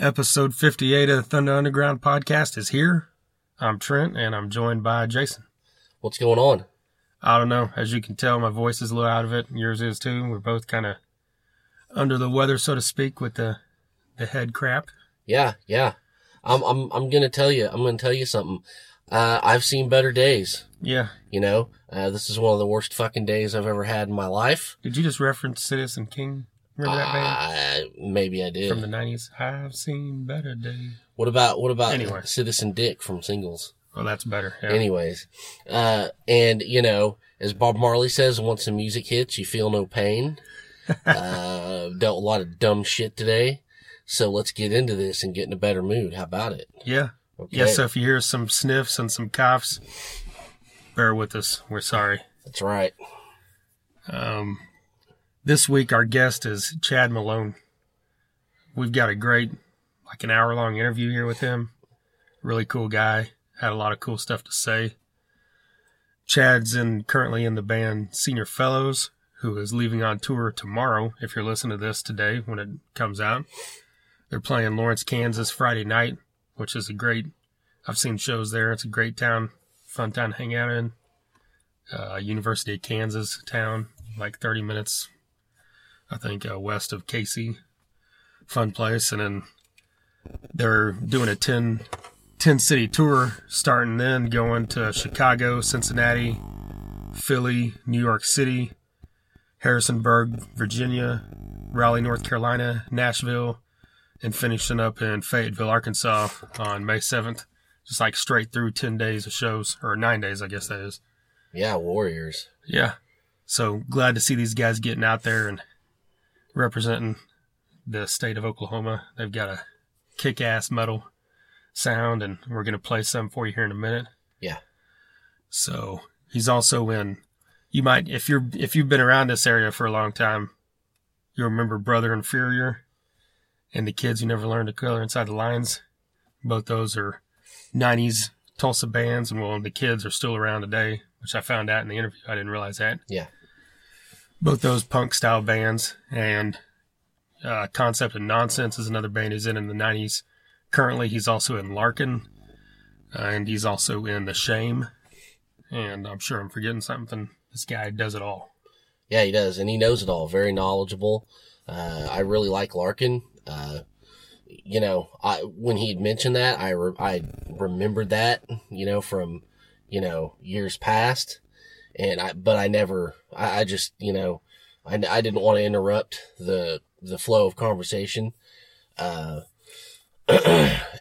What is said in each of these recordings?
Episode 58 of the Thunder Underground podcast is here. I'm Trent and I'm joined by Jason. What's going on? I don't know. As you can tell, my voice is a little out of it. Yours is too. We're both kind of under the weather, so to speak, with the the head crap. Yeah, yeah. I'm I'm I'm gonna tell you. I'm gonna tell you something. Uh, I've seen better days. Yeah. You know, uh, this is one of the worst fucking days I've ever had in my life. Did you just reference Citizen King? Remember that band Uh, maybe I did. from the '90s? I've seen better days. what about what about Anyway. Citizen Dick from Singles? Well, that's better. Yeah. Anyways, uh, and you know, as Bob Marley says, once the music hits, you feel no pain. uh, dealt a lot of dumb shit today, so let's get into this and get in a better mood. How about it? yeah. Okay. Yeah. So if you hear some sniffs and some coughs, bear with us. We're sorry. That's right. Um, this week, our guest is Chad Malone. We've got a great, like an hour long interview here with him. Really cool guy. Had a lot of cool stuff to say. Chad's in currently in the band Senior Fellows, who is leaving on tour tomorrow. If you're listening to this today when it comes out, they're playing Lawrence, Kansas Friday night, which is a great. I've seen shows there. It's a great town, fun town to hang out in. Uh, University of Kansas town, like 30 minutes, I think, uh, west of Casey. Fun place. And then they're doing a 10, 10 city tour starting then, going to Chicago, Cincinnati, Philly, New York City, Harrisonburg, Virginia, Raleigh, North Carolina, Nashville, and finishing up in Fayetteville, Arkansas on May 7th. Just like straight through 10 days of shows, or nine days, I guess that is. Yeah, Warriors. Yeah. So glad to see these guys getting out there and representing the state of Oklahoma. They've got a kick ass metal sound, and we're going to play some for you here in a minute. Yeah. So he's also in. You might, if you're, if you've been around this area for a long time, you remember Brother Inferior and the kids who never learned to color inside the lines. Both those are '90s Tulsa bands, and well, the kids are still around today, which I found out in the interview. I didn't realize that Yeah. Both those punk style bands and uh, concept of nonsense is another band he's in in the 90s currently he's also in larkin uh, and he's also in the shame and i'm sure i'm forgetting something this guy does it all Yeah, he does, and he knows it all. Very knowledgeable. Uh, I really like Larkin. Uh, you know, I when he had mentioned that, I re- I remembered that, you know, from you know years past, and I but I never, I, I just you know, I, I didn't want to interrupt the the flow of conversation, uh,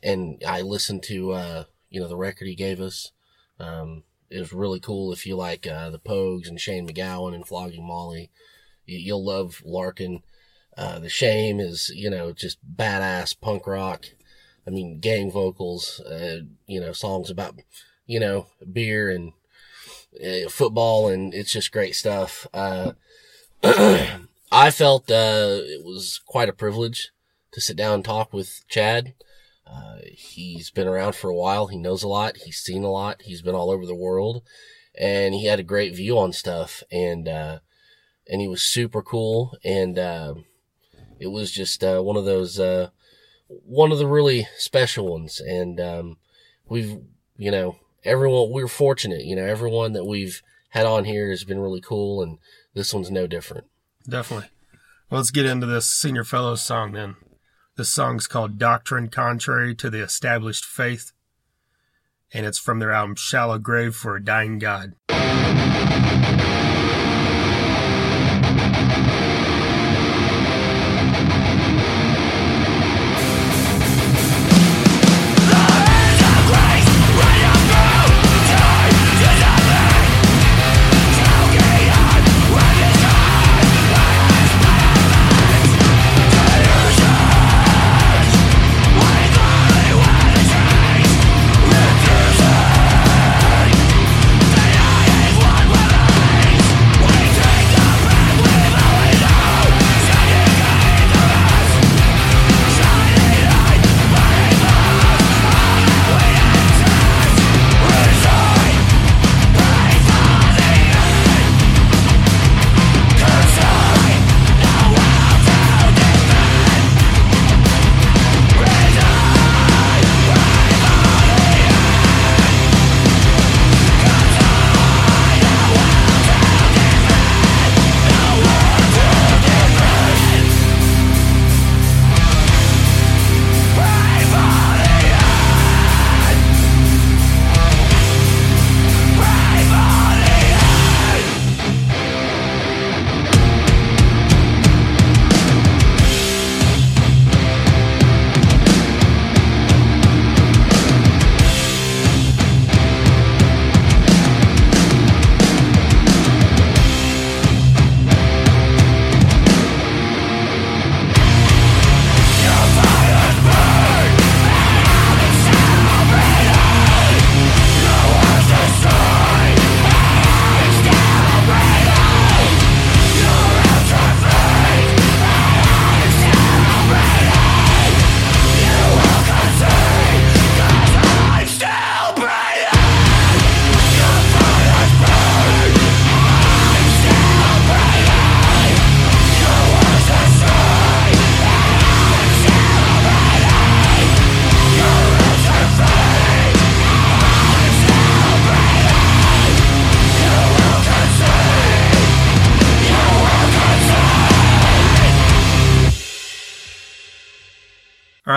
and I listened to uh, you know the record he gave us. Um, it was really cool if you like uh, the Pogues and Shane MacGowan and Flogging Molly. You, you'll love Larkin. Uh, the Shame is, you know, just badass punk rock. I mean, gang vocals, uh, you know, songs about, you know, beer and uh, football, and it's just great stuff. Uh, I felt uh, it was quite a privilege to sit down and talk with Chad. Uh, he's been around for a while. He knows a lot. He's seen a lot. He's been all over the world, and he had a great view on stuff. And uh, and he was super cool. And uh, it was just uh, one of those uh, one of the really special ones. And um, we've you know everyone we're fortunate. You know everyone that we've had on here has been really cool, and this one's no different. definitely well let's get into this senior fellows song then this song's called doctrine contrary to the established faith and it's from their album shallow grave for a dying god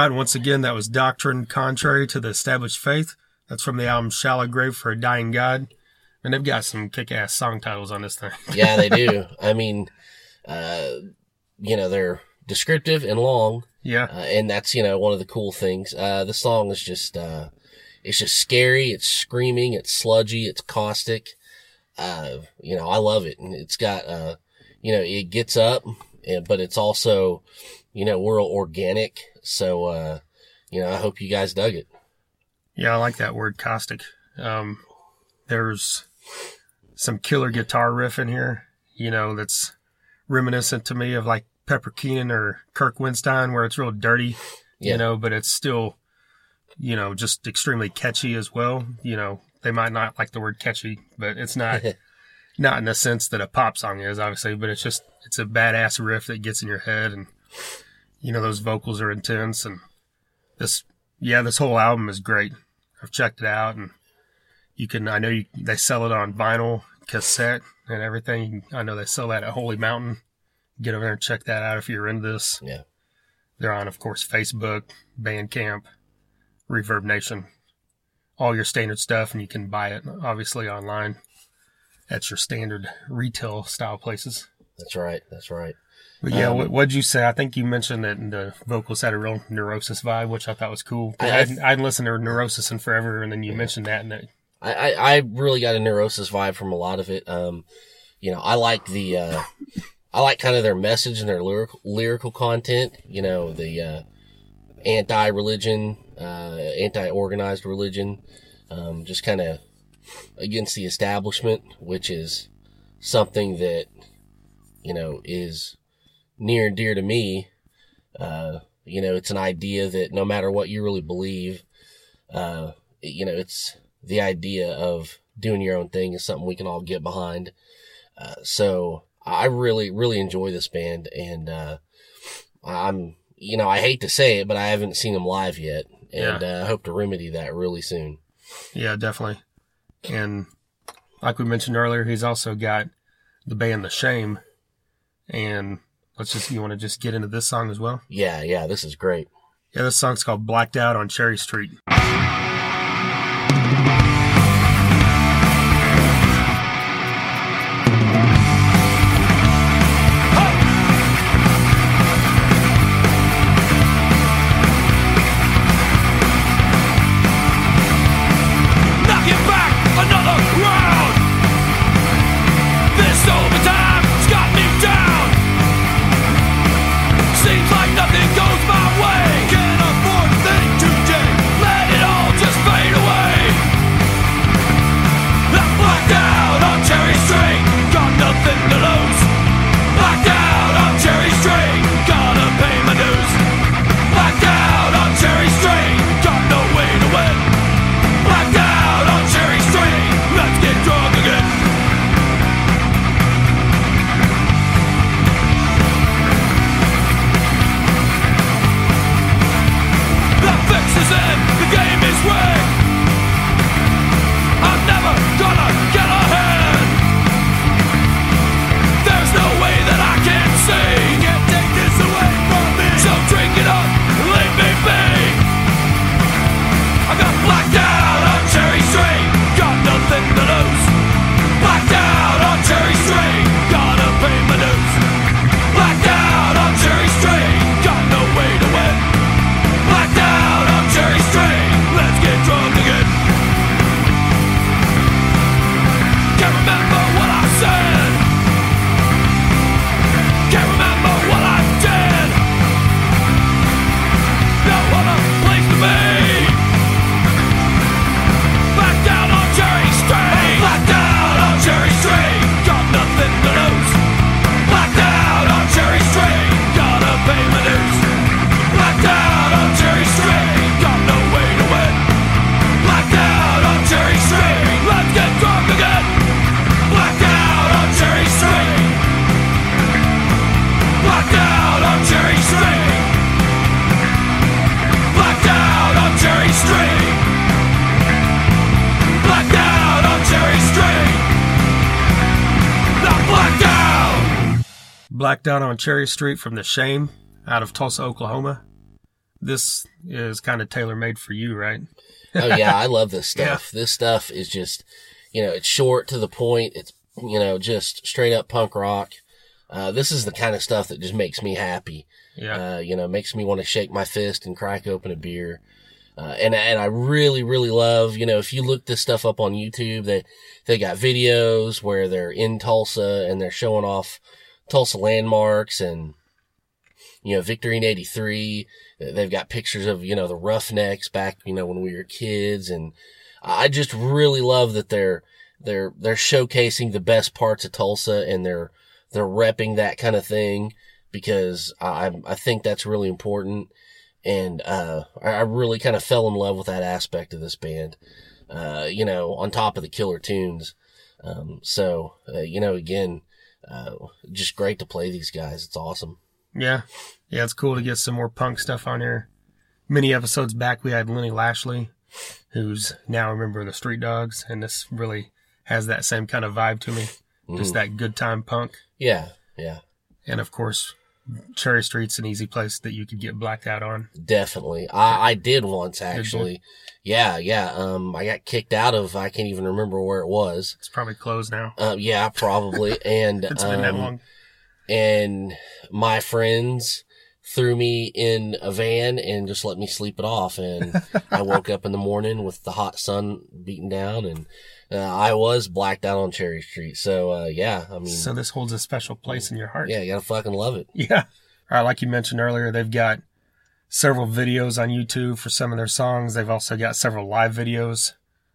Right, once again, that was Doctrine Contrary to the Established Faith. That's from the album Shallow Grave for a Dying God. And they've got some kick ass song titles on this thing. yeah, they do. I mean, uh, you know, they're descriptive and long. Yeah. Uh, and that's, you know, one of the cool things. Uh, the song is just, uh, it's just scary. It's screaming. It's sludgy. It's caustic. Uh, you know, I love it. And it's got, uh, you know, it gets up, but it's also, you know, we're organic. So, uh, you know, I hope you guys dug it. Yeah, I like that word caustic. Um, there's some killer guitar riff in here, you know, that's reminiscent to me of like Pepper Keenan or Kirk Windstein, where it's real dirty, yeah. you know, but it's still, you know, just extremely catchy as well. You know, they might not like the word catchy, but it's not, not in the sense that a pop song is, obviously, but it's just, it's a badass riff that gets in your head and, you know, those vocals are intense and this, yeah, this whole album is great. I've checked it out and you can, I know you, they sell it on vinyl, cassette and everything. I know they sell that at Holy Mountain. Get over there and check that out if you're into this. Yeah. They're on, of course, Facebook, Bandcamp, Reverb Nation, all your standard stuff, and you can buy it obviously online at your standard retail style places. That's right. That's right. But yeah, um, what, what'd you say? I think you mentioned that the vocals had a real neurosis vibe, which I thought was cool. I, I, hadn't, I hadn't listened to neurosis in forever, and then you yeah. mentioned that, and I, I, I really got a neurosis vibe from a lot of it. Um, you know, I like the, uh, I like kind of their message and their lyrical, lyrical content, you know, the, uh, anti-religion, uh, anti-organized religion, um, just kind of against the establishment, which is something that, you know, is near and dear to me. Uh, you know, it's an idea that no matter what you really believe, uh, you know, it's, the idea of doing your own thing is something we can all get behind. Uh, so I really, really enjoy this band and, uh, I'm, you know, I hate to say it, but I haven't seen them live yet and, yeah. uh, I hope to remedy that really soon. Yeah, definitely. And like we mentioned earlier, he's also got the band The Shame and let's just, you want to just get into this song as well? Yeah, yeah, this is great. Yeah, this song's called Blacked Out on Cherry Street. Blacked Out on Cherry Street from The Shame out of Tulsa, Oklahoma. this is kind of tailor made for you, right? oh yeah, I love this stuff. This stuff is just, you know, it's short to the point. It's you know just straight up punk rock. Uh, this is the kind of stuff that just makes me happy. Yeah. Uh, you know, makes me want to shake my fist and crack open a beer. Uh, and and I really really love you know if you look this stuff up on YouTube they they got videos where they're in Tulsa and they're showing off Tulsa landmarks and you know Victorine '83 they've got pictures of you know the Roughnecks back you know when we were kids and I just really love that they're they're they're showcasing the best parts of Tulsa and they're they're repping that kind of thing because I I think that's really important and uh, I really kind of fell in love with that aspect of this band. Uh, you know, on top of the killer tunes. Um, so uh, you know, again, uh, just great to play these guys. It's awesome. Yeah, yeah, it's cool to get some more punk stuff on here. Many episodes back, we had Lenny Lashley, who's now a member of the Street Dogs, and this really has that same kind of vibe to me. Just Mhm. that good time punk. Yeah, yeah, And of course, Cherry Street's an easy place that you could get blacked out on. definitely. I, I did once actually. Yeah, yeah. Um, I got kicked out of. I can't even remember where it was. It's probably closed now. Uh, yeah, probably. And It's been that um, long. and my friends threw me in a van and just let me sleep it off. And I woke up in the morning with the hot sun beating down and uh, I was blacked out on Cherry Street. So, uh, yeah, I mean, So this holds a special place in your heart. yeah, you gotta fucking love it. Yeah. All right, like you mentioned earlier, they've got several videos on YouTube for some of their songs. They've also got several live videos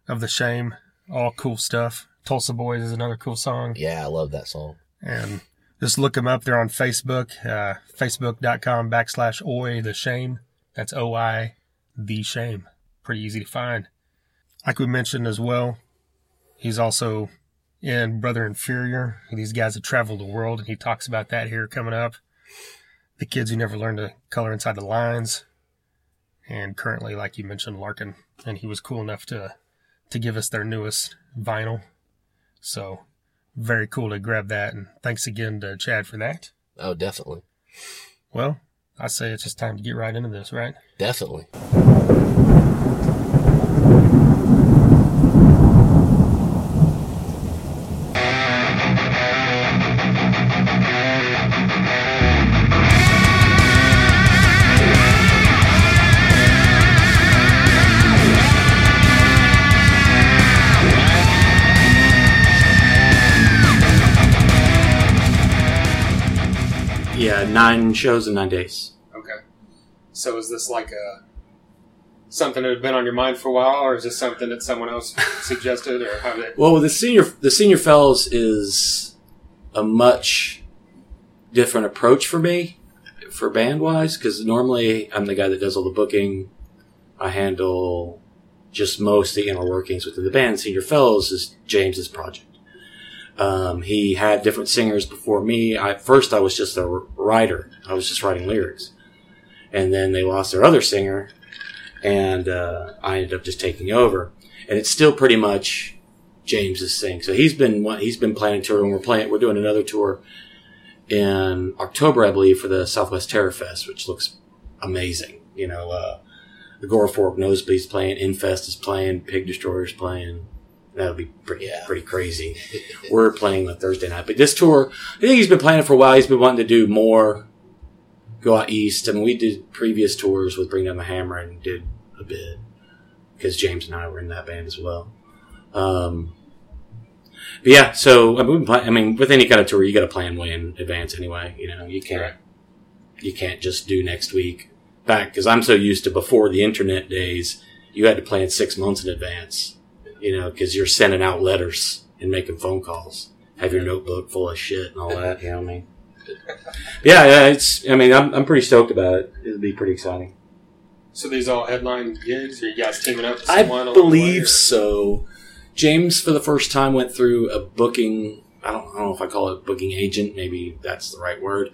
of The Shame. All cool stuff. Tulsa Boys is another cool song. Yeah, I love that song. And just look them up. They're on Facebook, uh, facebook.com backslash oi the shame. That's O-I the shame. Pretty easy to find. Like we mentioned as well, he's also in Brother Inferior. These guys have traveled the world, and he talks about that here coming up. The kids who never learned to color inside the lines. And currently, like you mentioned, Larkin, and he was cool enough to to give us their newest vinyl. So very cool to grab that. And thanks again to Chad for that. Oh, definitely. Well, I say it's just time to get right into this, right? Definitely. Nine shows in nine days. Okay. So is this like a something that had been on your mind for a while, or is this something that someone else suggested, or how did it? Well, the senior the senior fellows is a much different approach for me for band wise because normally I'm the guy that does all the booking. I handle just most of the inner workings within the band. Senior fellows is James's project. Um, he had different singers before me. I, at first, I was just a writer. I was just writing lyrics, and then they lost their other singer, and uh, I ended up just taking over. And it's still pretty much James's thing. So he's been he's been planning tour, and we're playing. We're doing another tour in October, I believe, for the Southwest Terror Fest, which looks amazing. You know, uh, the Agoraphobic Nosebleed's playing, Infest is playing, Pig Destroyer's playing. That'll be pretty Yeah. pretty crazy. We're playing on Thursday night, but this tour, I think he's been planning for a while. He's been wanting to do more, go out east. I mean, we did previous tours with Bring Down the Hammer and did a bit because James and I were in that band as well. Um, but yeah, so I mean, I mean, with any kind of tour, you got to plan way in advance anyway. You know, you can't you can't just do next week. Back because I'm so used to before the internet days, you had to plan six months in advance. You know, because you're sending out letters and making phone calls. Have your notebook full of shit and all that. You know what I mean? Yeah, yeah. It's. I mean, I'm I'm pretty stoked about it. It'll be pretty exciting. So these all headline gigs? Are you guys teaming up? With I someone believe so. James, for the first time, went through a booking. I don't, I don't know if I call it booking agent. Maybe that's the right word.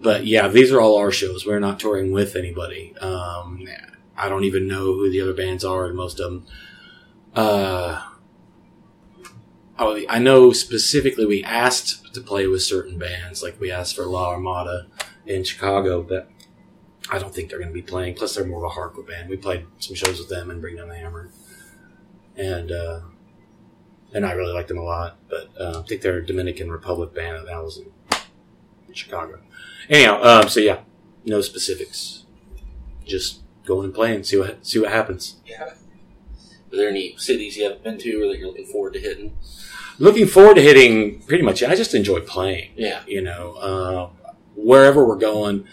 But yeah, these are all our shows. We're not touring with anybody. Um, I don't even know who the other bands are, and most of them. Uh, oh, I know specifically we asked to play with certain bands, like we asked for La Armada in Chicago, but I don't think they're going to be playing. Plus, they're more of a hardcore band. We played some shows with them and Bring Down the Hammer, and uh, and I really like them a lot. But uh, I think they're a Dominican Republic band that was in Chicago. Anyhow, um, so yeah, no specifics. Just going and playing, see what see what happens. Yeah. Are there any cities you haven't been to or that you're looking forward to hitting? Looking forward to hitting pretty much. I just enjoy playing. Yeah. You know, uh, wherever we're going.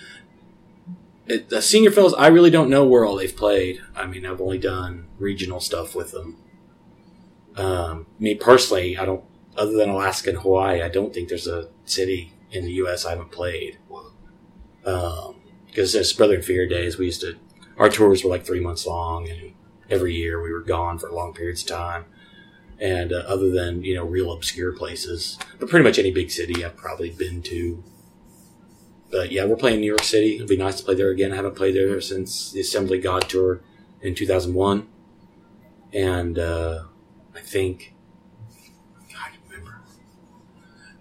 It, the senior fellows, I really don't know where all they've played. I mean, I've only done regional stuff with them. Um, me personally, I don't. Other than Alaska and Hawaii, I don't think there's a city in the U.S. I haven't played. Because um, Brother Inferior days, we used to. Our tours were like three months long, and every year we were gone for long periods of time. And uh, other than you know real obscure places, but pretty much any big city I've probably been to. But yeah, we're playing New York City. It'd be nice to play there again. I haven't played there since the Assembly God tour in 2001, and uh, I think I remember.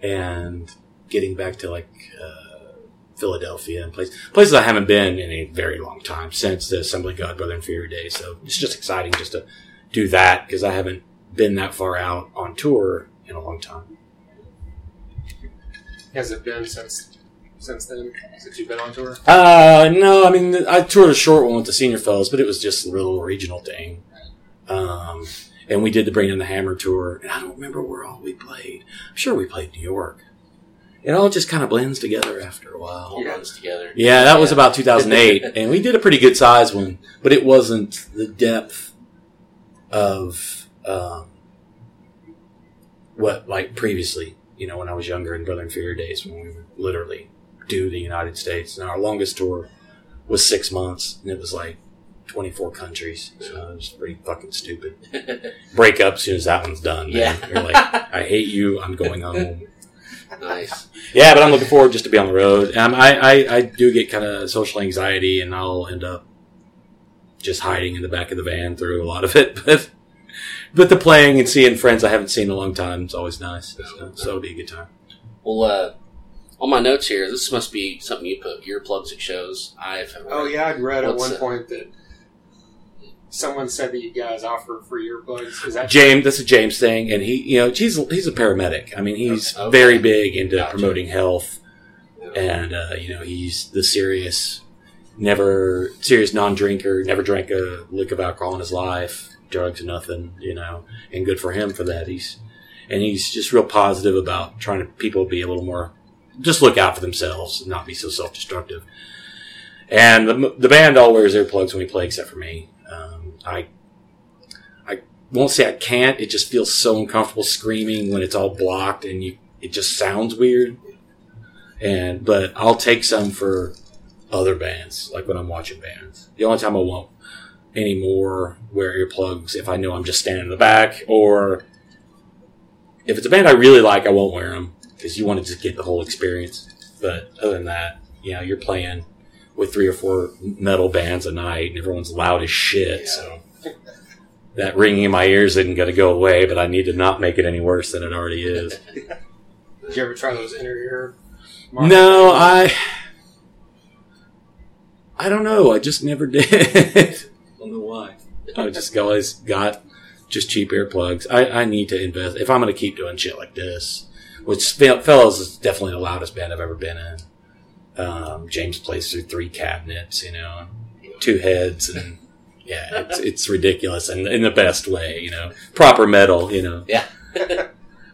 And getting back to like Philadelphia and places places I haven't been in a very long time since the Assembly God Brother Inferior days. So it's just exciting just to do that because I haven't been that far out on tour in a long time. Has it been since since then? Since you've been on tour? Uh, no, I mean, I toured a short one with the senior fellows, but it was just a little regional thing. Um, and we did the Bring in the Hammer tour, and I don't remember where all we played. I'm sure we played New York. It all just kind of blends together after a while. All runs together. Yeah, that was about 2008, and we did a pretty good size one, but it wasn't the depth of um, what like previously. You know, when I was younger in Brother Inferior days, when we would literally do the United States, and our longest tour was six months, and it was like 24 countries. So it was pretty fucking stupid. Break up as soon as that one's done. man. Yeah. You're like, I hate you. I'm going home. nice. Yeah, but I'm looking forward just to be on the road. Um, I, I, I do get kind of social anxiety, and I'll end up just hiding in the back of the van through a lot of it. But but the playing and seeing friends I haven't seen in a long time is always nice. So, so it'll be a good time. Well, uh, on my notes here, this must be something you put earplugs at shows. I've Oh yeah, I'd read at one that? point that someone said that you guys offer free earplugs. Is that James, that's a James thing, and he, you know, he's he's a paramedic. I mean, he's Okay. very big into Gotcha. promoting health, and uh, you know, he's the serious, never serious non-drinker, never drank a lick of alcohol in his life, drugs, nothing, you know, and good for him for that. He's and he's just real positive about trying to people be a little more, just look out for themselves and not be so self-destructive. And the, the band all wears earplugs when we play, except for me. Um, I won't say I can't. It just feels so uncomfortable screaming when it's all blocked and you. It just sounds weird. And but I'll take some for other bands, like when I'm watching bands. The only time I won't anymore wear earplugs if I know I'm just standing in the back, or if it's a band I really like, I won't wear them because you want to just get the whole experience. But other than that, you know, you're playing with three or four metal bands a night, and everyone's loud as shit. So that ringing in my ears isn't going to go away, but I need to not make it any worse than it already is. Did you ever try those inner ear? no, I. I don't know. I just never did. I don't know why. I just always got just cheap earplugs. I, I need to invest. If I'm going to keep doing shit like this, which Fel- Fellows is definitely the loudest band I've ever been in. Um, James plays through three cabinets, you know, two heads, and yeah, it's it's ridiculous, and in the best way, you know, proper metal, you know. Yeah.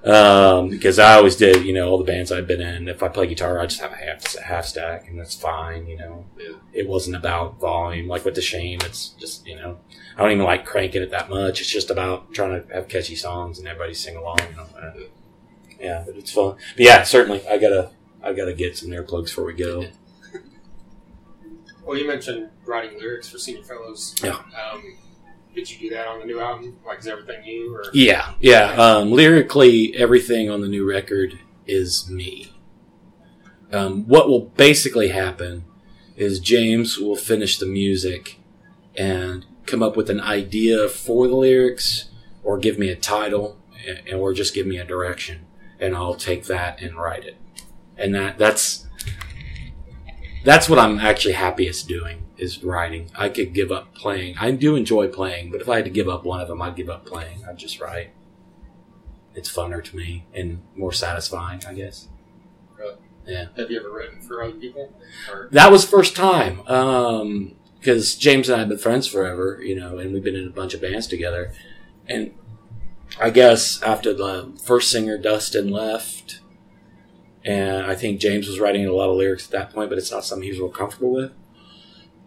Um, because I always did, you know, all the bands I've been in. If I play guitar, I just have a half half stack, and that's fine. You know, Yeah. it wasn't about volume. Like with the shame, it's just you know, I don't even like cranking it that much. It's just about trying to have catchy songs and everybody sing along. You know, yeah, but it's fun. But yeah, certainly, I gotta I gotta get some earplugs before we go. Well, you mentioned writing lyrics for Senior Fellows. Yeah. Um, did you do that on the new album? Like, is everything you? Or Yeah, yeah. Um, lyrically, everything on the new record is me. Um, what will basically happen is James will finish the music and come up with an idea for the lyrics, or give me a title, and, or just give me a direction, and I'll take that and write it. And that that's that's what I'm actually happiest doing is writing. I could give up playing. I do enjoy playing, but if I had to give up one of them, I'd give up playing. I'd just write. It's funner to me and more satisfying, I guess. Really? Yeah. Have you ever written for other people? Or That was first time. Um, cause James and I have been friends forever, you know, and we've been in a bunch of bands together. And I guess after the first singer, Dustin, left, and I think James was writing a lot of lyrics at that point, but it's not something he was real comfortable with.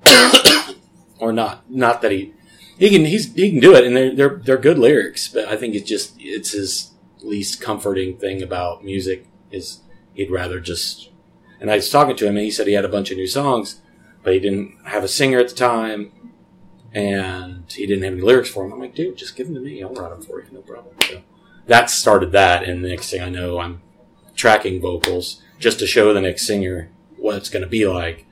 or not, not that he, he can, he's, he can do it and they're, they're, they're good lyrics, but I think it's just, it's his least comforting thing about music is he'd rather just, and I was talking to him and he said he had a bunch of new songs, but he didn't have a singer at the time and he didn't have any lyrics for them. I'm like, dude, just give them to me. I'll write them for you. No problem. So that started that. And the next thing I know, I'm tracking vocals just to show the next singer what it's going to be like,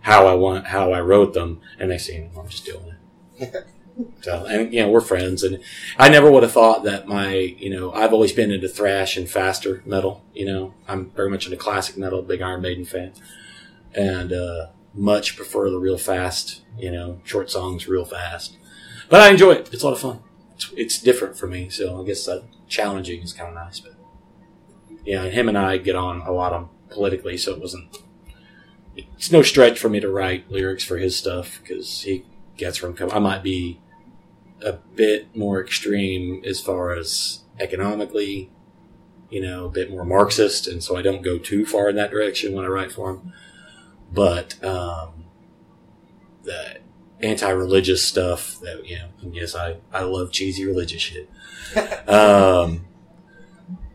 how I want, how I wrote them. And next thing you know, I'm just doing it. so, and, you know, we're friends. And I never would have thought that my, you know, I've always been into thrash and faster metal. You know, I'm very much into classic metal, big Iron Maiden fan. And, uh, much prefer the real fast, you know, short songs real fast. But I enjoy it. It's a lot of fun. It's, it's different for me, so I guess that challenging is kind of nice. But yeah, him and I get on a lot on politically, so it wasn't. It's no stretch for me to write lyrics for his stuff because he gets from. I might be a bit more extreme as far as economically, you know, a bit more Marxist, and so I don't go too far in that direction when I write for him but um, the anti-religious stuff that you know yes i i love cheesy religious shit um,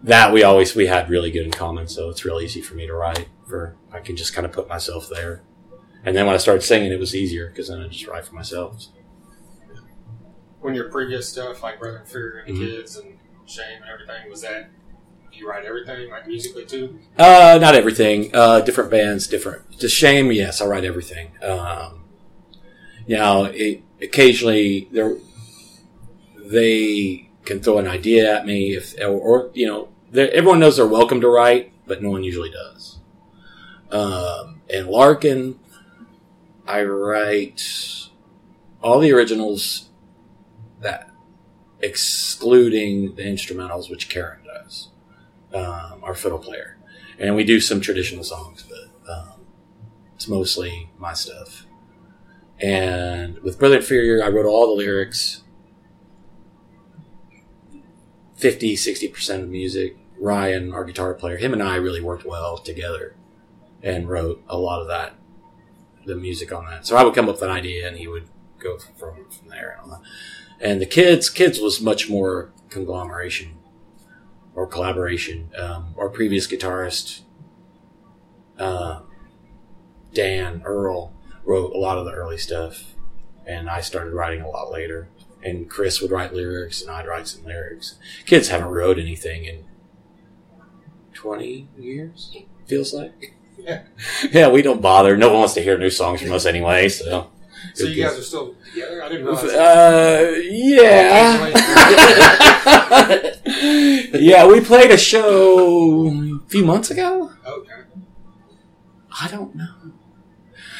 that we always we had really good in common so it's real easy for me to write for i can just kind of put myself there and then when i started singing it was easier because then i just write for myself when your previous stuff, like Brother Inferior and the Mhm. Kids and Shame and everything, was that you write everything like musically too? Uh, not everything. Uh, different bands, different. To shame, yes, I write everything. Um, now, it, occasionally there, they can throw an idea at me if, or, or you know, everyone knows they're welcome to write, but no one usually does. Um, and Larkin, I write all the originals that excluding the instrumentals, which Karen does um, our fiddle player, and we do some traditional songs, but um, it's mostly my stuff. And with Brother Inferior, I wrote all the lyrics, 50, 60% of music. Ryan, our guitar player, him and I really worked well together and wrote a lot of that, the music on that. So I would come up with an idea and he would go from, from there. And, and the kids, kids was much more conglomeration or collaboration. Um, our previous guitarist, uh, Dan Earl, wrote a lot of the early stuff, and I started writing a lot later. And Chris would write lyrics, and I'd write some lyrics. Kids haven't wrote anything in twenty years. Feels like. Yeah. Yeah, we don't bother. No one wants to hear new songs from us anyway. So. So you guys are still together? I didn't realize. Uh, yeah. yeah, we played a show a few months ago. okay. I don't know.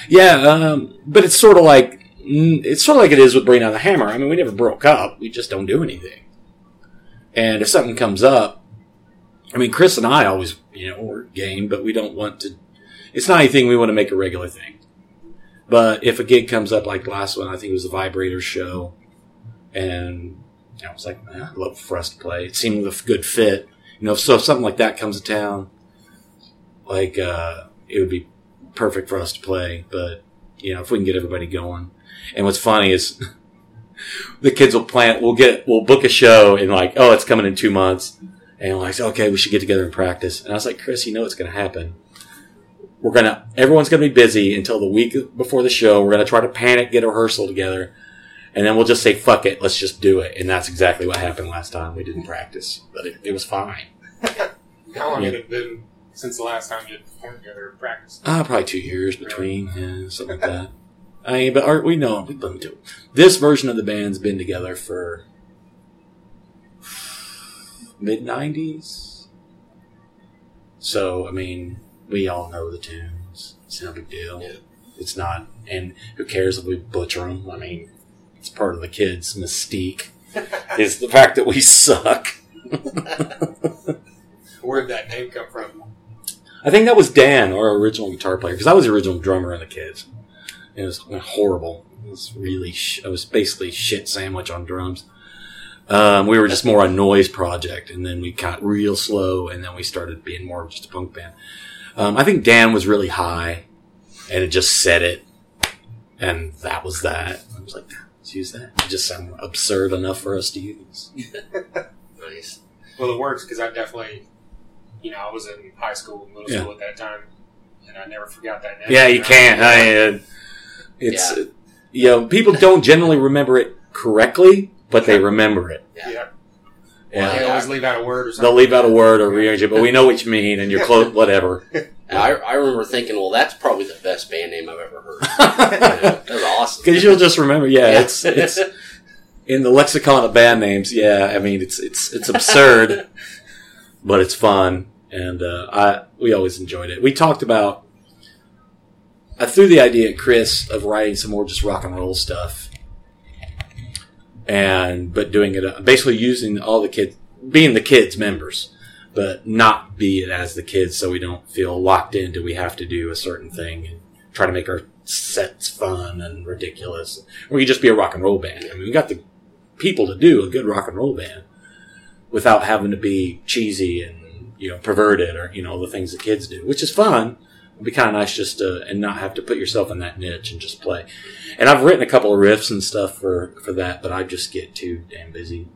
Yeah, um, but it's sort of like it's sort of like it is with Bring Down the Hammer. I mean, we never broke up. We just don't do anything. And if something comes up, I mean, Chris and I always, you know, we're game, but we don't want to. It's not anything we want to make a regular thing. But if a gig comes up like last one, I think it was the Vibrator show, and I was like, eh, I'd love for us to play. It seemed a good fit, you know. So if something like that comes to town, like uh, it would be perfect for us to play. But you know, if we can get everybody going, and what's funny is the kids will plan. We'll get we'll book a show and like, oh, it's coming in two months, and like, okay, we should get together and practice. And I was like, Chris, you know what's going to happen. We're gonna everyone's gonna be busy until the week before the show. We're gonna try to panic, get a rehearsal together, and then we'll just say, "Fuck it, let's just do it." And that's exactly what happened last time. We didn't practice, but it, it was fine. How long Yeah. had it been since the last time you performed together and practiced? Ah, probably two years between, yeah, something like that. I mean, but our, we know we've been to this version of the band's been together for mid '90s. So I mean, we all know the tunes. It's no big deal. Yeah. It's not, and who cares if we butcher them? I mean, it's part of the kids' mystique. is the fact that we suck. Where did that name come from? I think that was Dan, our original guitar player, because I was the original drummer in the kids. It was horrible. It was really, sh- I was basically shit sandwich on drums. Um, we were just more a noise project, and then we got real slow, and then we started being more of just a punk band. Um, I think Dan was really high, and it just said it, and that was that. I was like, let's use that. It just sounded absurd enough for us to use. Nice. Well, it works because I definitely, you know, I was in high school, middle Yeah. school at that time, and I never forgot that name. Yeah, you can't. I, uh, it's Yeah. you know people don't generally remember it correctly, but they remember it. Yeah. Yeah. Yeah. They always leave out a word or something. They'll leave out a word or rearrange it, but we know what you mean, and you're close. Whatever. And I, I remember thinking, well, that's probably the best band name I've ever heard. that was awesome. Because you'll just remember. Yeah, Yeah. it's it's in the lexicon of band names. Yeah, I mean it's it's it's absurd, but it's fun, and uh, I we always enjoyed it. We talked about. I threw the idea at Chris of writing some more just rock and roll stuff, and but doing it uh, basically using all the kids, being the kids members, but not be it as the kids, so we don't feel locked into we have to do a certain thing and try to make our sets fun and ridiculous. We could just be a rock and roll band. I mean, we got the people to do a good rock and roll band without having to be cheesy and you know perverted or you know the things the kids do, which is fun. It'd be kind of nice just to and not have to put yourself in that niche and just play. And I've written a couple of riffs and stuff for for that, but I just get too damn busy.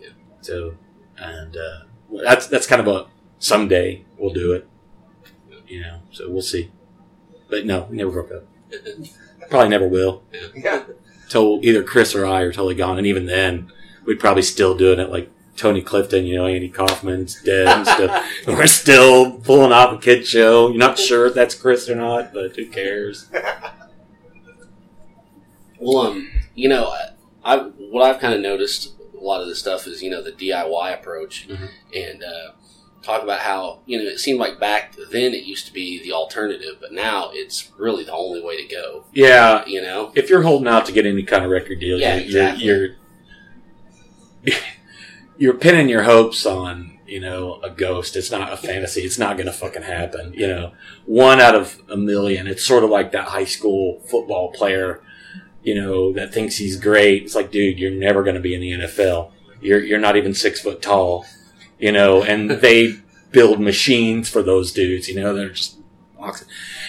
Yeah. So, and uh, that's that's kind of a someday we'll do it. You know, so we'll see. But no, we never broke up. Probably never will. Yeah. Till either Chris or I are totally gone, and even then, we'd probably still doing it like Tony Clifton, you know, Andy Kaufman's dead and stuff. And we're still pulling off a kid show. You're not sure if that's Chris or not, but who cares? Well, um, you know, I, I what I've kind of noticed a lot of this stuff is you know the DIY approach, Mhm. and uh, talk about how you know it seemed like back then it used to be the alternative, but now it's really the only way to go. Yeah, You know, if you're holding out to get any kind of record deal, Yeah, you're, exactly. you're, you're you're pinning your hopes on you know a ghost. It's not a fantasy. It's not going to fucking happen. You know, one out of a million. It's sort of like that high school football player, you know, that thinks he's great. It's like, dude, you're never going to be in the NFL. You're you're not even six foot tall. You know, and they build machines for those dudes. You know, they're just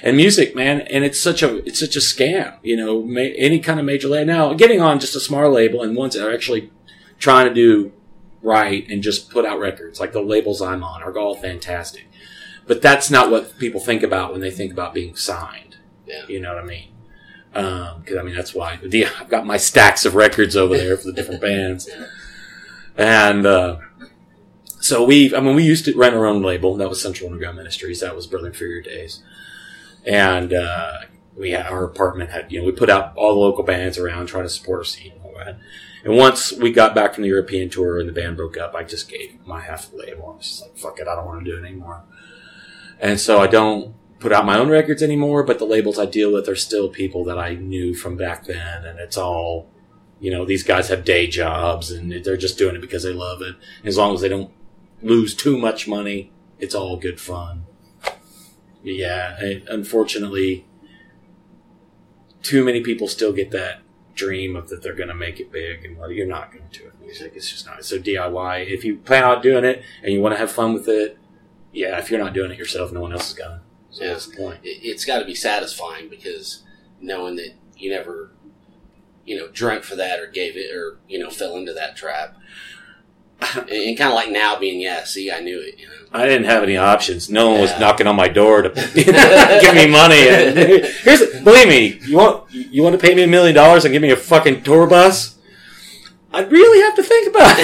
and music, man, and it's such a it's such a scam. You know, ma- any kind of major label now, getting on just a smaller label and ones that are actually trying to do right and just put out records like the labels I'm on are all fantastic. But that's not what people think about when they think about being signed. Yeah. You know what I mean? Because I mean that's why the, I've got my stacks of records over there for the different bands, and uh, so we I mean we used to run our own label. That was Central Underground Ministries. That was Brother Inferior Days, and uh, we had our apartment had you know we put out all the local bands around trying to support our scene and once we got back from the European tour and the band broke up, I just gave my half of the label. I was just like, fuck it, I don't want to do it anymore. And so I don't put out my own records anymore, but the labels I deal with are still people that I knew from back then. And it's all, you know, these guys have day jobs and they're just doing it because they love it. As long as they don't lose too much money, it's all good fun. Yeah, unfortunately, too many people still get that dream of that they're going to make it big, and well, you're not going to. with Music, it's just not. So DIY. If you plan on doing it and you want to have fun with it, yeah. If you're not doing it yourself, no one else is going. to. So Yeah. that's the point. it, it's got to be satisfying because knowing that you never, you know, drank for that or gave it or you know fell into that trap, and, kind of like now being yeah, see, I knew it. You know, I didn't have any options. No one was knocking on my door to give me money. And here's, believe me, you want you want to pay me a million dollars and give me a fucking tour bus? I'd really have to think about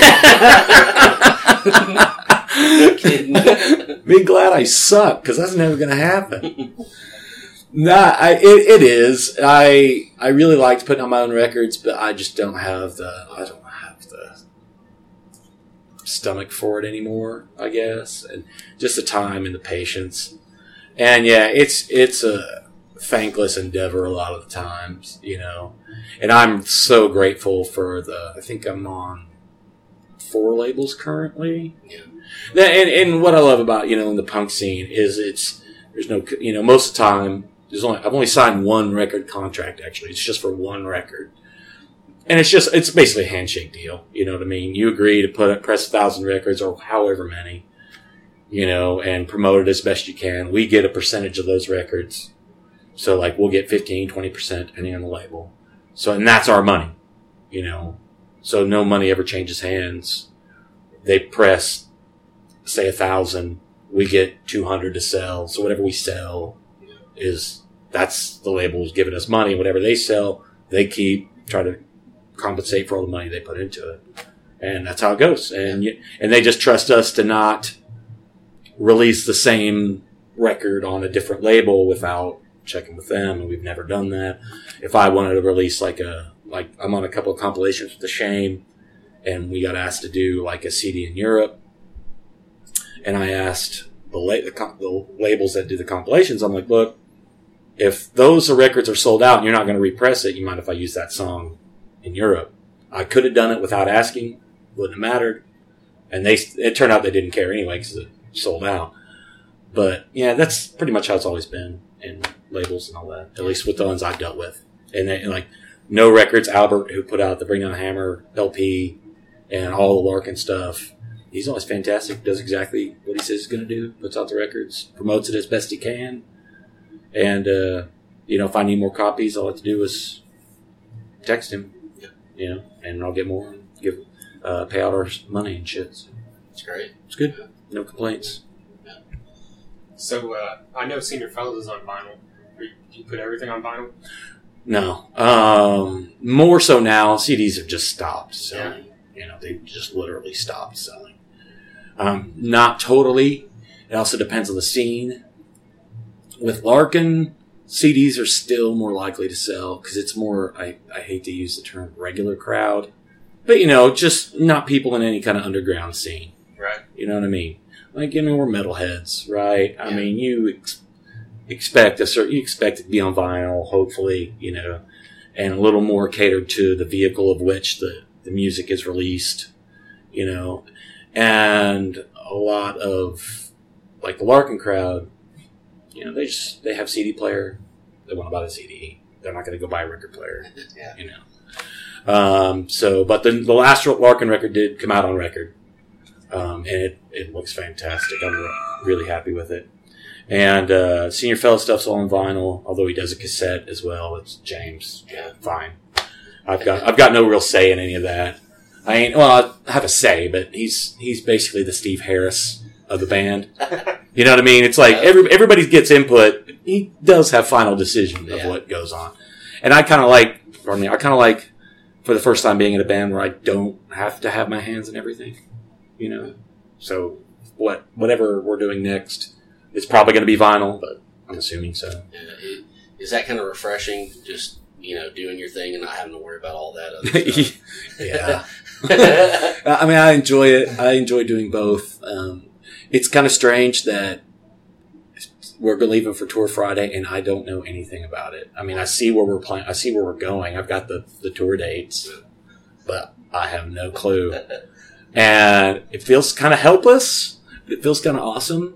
it. Kidding. Be glad I suck because that's never going to happen. nah, I, it, it is. I I really liked putting on my own records, but I just don't have the I don't have the stomach for it anymore. I guess, and just the time and the patience. And yeah, it's it's a thankless endeavor a lot of the times, you know. And I'm so grateful for the. I think I'm on four labels currently. Yeah. And, and what I love about you know in the punk scene is it's there's no you know most of the time there's only I've only signed one record contract actually it's just for one record and it's just it's basically a handshake deal you know what I mean? You agree to put press a thousand records or however many you know and promote it as best you can. We get a percentage of those records. So like we'll get 15 20% depending on the label. So and that's our money you know? So no money ever changes hands. They press say a thousand, we get 200 to sell. So whatever we sell is, that's the label's giving us money. Whatever they sell, they keep, try to compensate for all the money they put into it. And that's how it goes. And, you, and they just trust us to not release the same record on a different label without checking with them. And we've never done that. If I wanted to release like a, like I'm on a couple of compilations with the shame and we got asked to do like a CD in Europe and I asked the, la- the, com- the labels that do the compilations, I'm like, look, if those records are sold out and you're not going to repress it, you mind if I use that song in Europe? I could have done it without asking, wouldn't have mattered. And they, it turned out they didn't care anyway because it sold out. But yeah, that's pretty much how it's always been in labels and all that, at least with the ones I've dealt with. And, they, like, No Records, Albert, who put out the Bring Down the Hammer LP and all the Larkin stuff, he's always fantastic. Does exactly what he says he's going to do. Puts out the records, promotes it as best he can, and uh, you know, if I need more copies, all I have to do is text him. You know, and I'll get more and give uh, pay out our money and shit. So It's great. it's good. No complaints. So uh, I know Senior Fellows is on vinyl. Did you put everything on vinyl? No, um, more so now. CDs have just stopped selling. You know, they just literally stopped selling. Um, not totally. It also depends on the scene. With Larkin, CDs are still more likely to sell because it's more. I, I hate to use the term regular crowd, but you know, just not people in any kind of underground scene. Right. You know what I mean? Like, you know, we're metalheads, right? I mean, you ex- expect a certain, you expect it to be on vinyl, hopefully, you know, and a little more catered to the vehicle of which the, the music is released, you know, and a lot of, like the Larkin crowd, you know, they just, they have CD player, they want to buy the CD. They're not going to go buy a record player Yeah. you know. Um, so, but the, the last Larkin record did come out on record. Um, and it, it looks fantastic. I'm really happy with it. And, uh, Senior Fellow stuff's all on vinyl, although he does a cassette as well. It's James. Yeah, fine. I've got, I've got no real say in any of that. I ain't, well, I have a say, but he's, he's basically the Steve Harris of the band. You know what I mean? It's like every, everybody gets input. He does have final decision of Yeah. what goes on. And I kind of like, pardon me, I kind of like for the first time being in a band where I don't have to have my hands in everything. You know? So what, whatever we're doing next, it's probably going to be vinyl, but I'm assuming so. Yeah, is that kind of refreshing? Just you know, doing your thing and not having to worry about all that yeah. I mean, I enjoy it. I enjoy doing both. Um, it's kind of strange that we're leaving for tour Friday and I don't know anything about it. I mean, I see where we're playing. I see where we're going. I've got the, the tour dates, but I have no clue. And it feels kind of helpless. It feels kind of awesome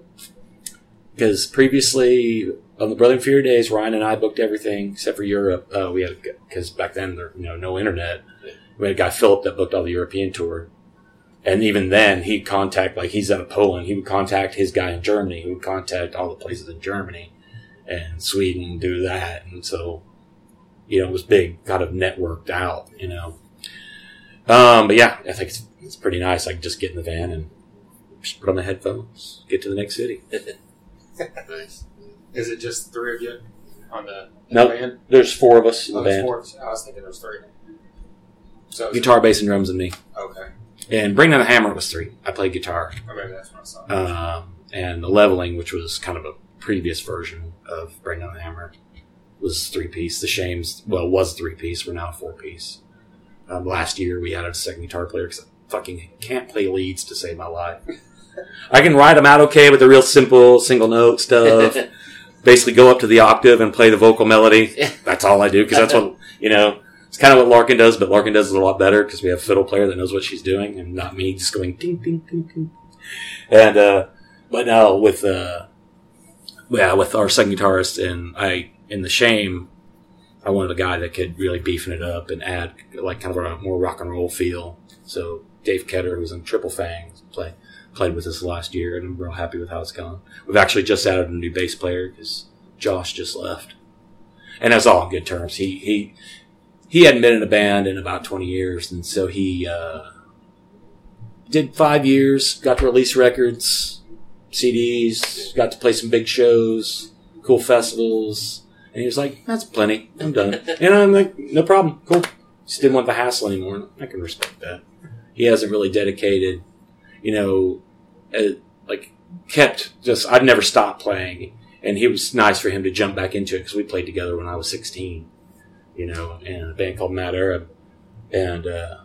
because previously on the Brother Inferior days, Ryan and I booked everything except for Europe. Uh, we had because back then there you know no internet. We had a guy Philip that booked all the European tour, and even then he'd contact like he's out of Poland. He would contact his guy in Germany. He would contact all the places in Germany and Sweden, do that, and so you know it was big, kind of networked out. You know, um, but yeah, I think it's it's pretty nice. I can just get in the van and just put on the headphones, get to the next city. nice. Is it just three of you on the No. band? There's four of us in Oh, the band: four. I was thinking there was three. So guitar, bass, and drums, and me. Okay. And Bring Down the Hammer was three. I played guitar. Or maybe that's what I saw. Um, and the leveling, which was kind of a previous version of Bring Down the Hammer, was three piece. The Shames, well, was three piece. We're now four piece. Um, last year we added a second guitar player because I fucking can't play leads to save my life. I can write them out okay with the real simple single note stuff, basically go up to the octave and play the vocal melody. That's all I do because that's what you know. It's kind of what Larkin does, but Larkin does it a lot better because we have a fiddle player that knows what she's doing, and not me just going ding ding ding ding. And uh, but now with uh, yeah, with our second guitarist and I in the shame, I wanted a guy that could really beefing it up and add like kind of a more rock and roll feel. So Dave Ketter, who's in Triple Fang, play played with us last year, and I'm real happy with how it's gone. We've actually just added a new bass player because Josh just left, and that's all on good terms. He he he hadn't been in a band in about 20 years, and so he uh, did five years, got to release records, CDs, got to play some big shows, cool festivals, and he was like, "That's plenty. I'm done." and I'm like, "No problem, cool." Just didn't want the hassle anymore. I can respect that. He hasn't really dedicated, you know, like kept just. I've never stopped playing, and it was nice for him to jump back into it because we played together when I was 16, you know, and a band called Mad Arab, and uh,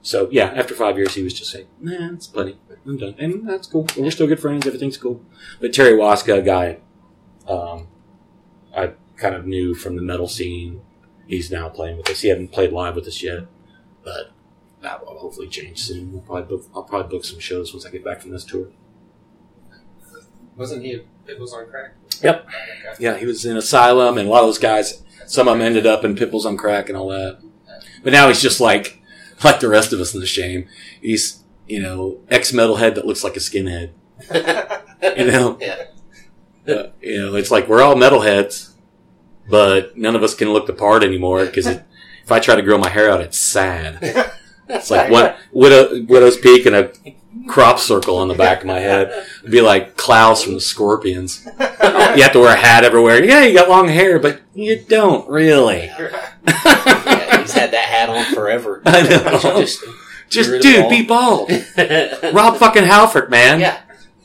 so yeah, after five years, he was just saying, "Nah, it's plenty. I'm done," and that's cool. And we're still good friends. Everything's cool. But Terry Waska, a guy, um, I kind of knew from the metal scene. He's now playing with us. He hasn't played live with us yet, but that will hopefully change soon. We'll probably book, I'll probably book some shows once I get back from this tour. Wasn't he? It was on crack. Yep. Okay. Yeah, he was in Asylum, and a lot of those guys, some of them ended up in Pitbulls on Crack and all that. But now he's just like, like the rest of us in the shame. He's, you know, ex metalhead that looks like a skinhead. You know, Yeah. Uh, you know, it's like we're all metalheads, but none of us can look the part anymore because if I try to grow my hair out, it's sad. It's like what widow, widow's peak and a crop circle on the back of my head. It'd be like Klaus from the Scorpions. You have to wear a hat everywhere. Yeah, you got long hair, but you don't really. yeah, he's had that hat on forever. I know. Just, Just dude, be bald. Rob fucking Halford, man. Yeah.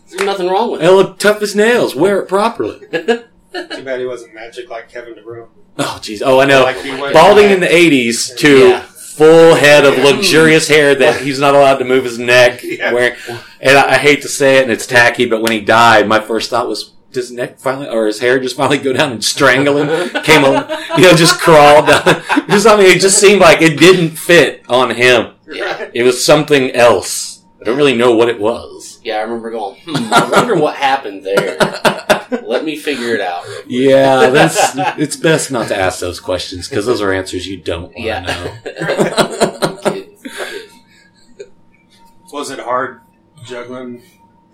There's nothing wrong with it. It'll look tough as nails. Wear it properly. Too bad he wasn't magic like Kevin DuBrow. Oh, jeez. Oh, I know. Like he went Balding in the 80s to Yeah. Full head of luxurious hair that he's not allowed to move his neck. Yeah. Wearing, and I, I hate to say it, and it's tacky, but when he died, my first thought was, does his neck finally, or his hair just finally go down and strangle him? Came, you know, just crawled down. Just, I mean, it just seemed like it didn't fit on him. Yeah. It was something else. I don't really know what it was. Yeah, I remember going, hmm, I wonder what happened there. Let me figure it out. Yeah, that's, it's best not to ask those questions because those are answers you don't want to Yeah. know. Kidding, kidding. Was it hard juggling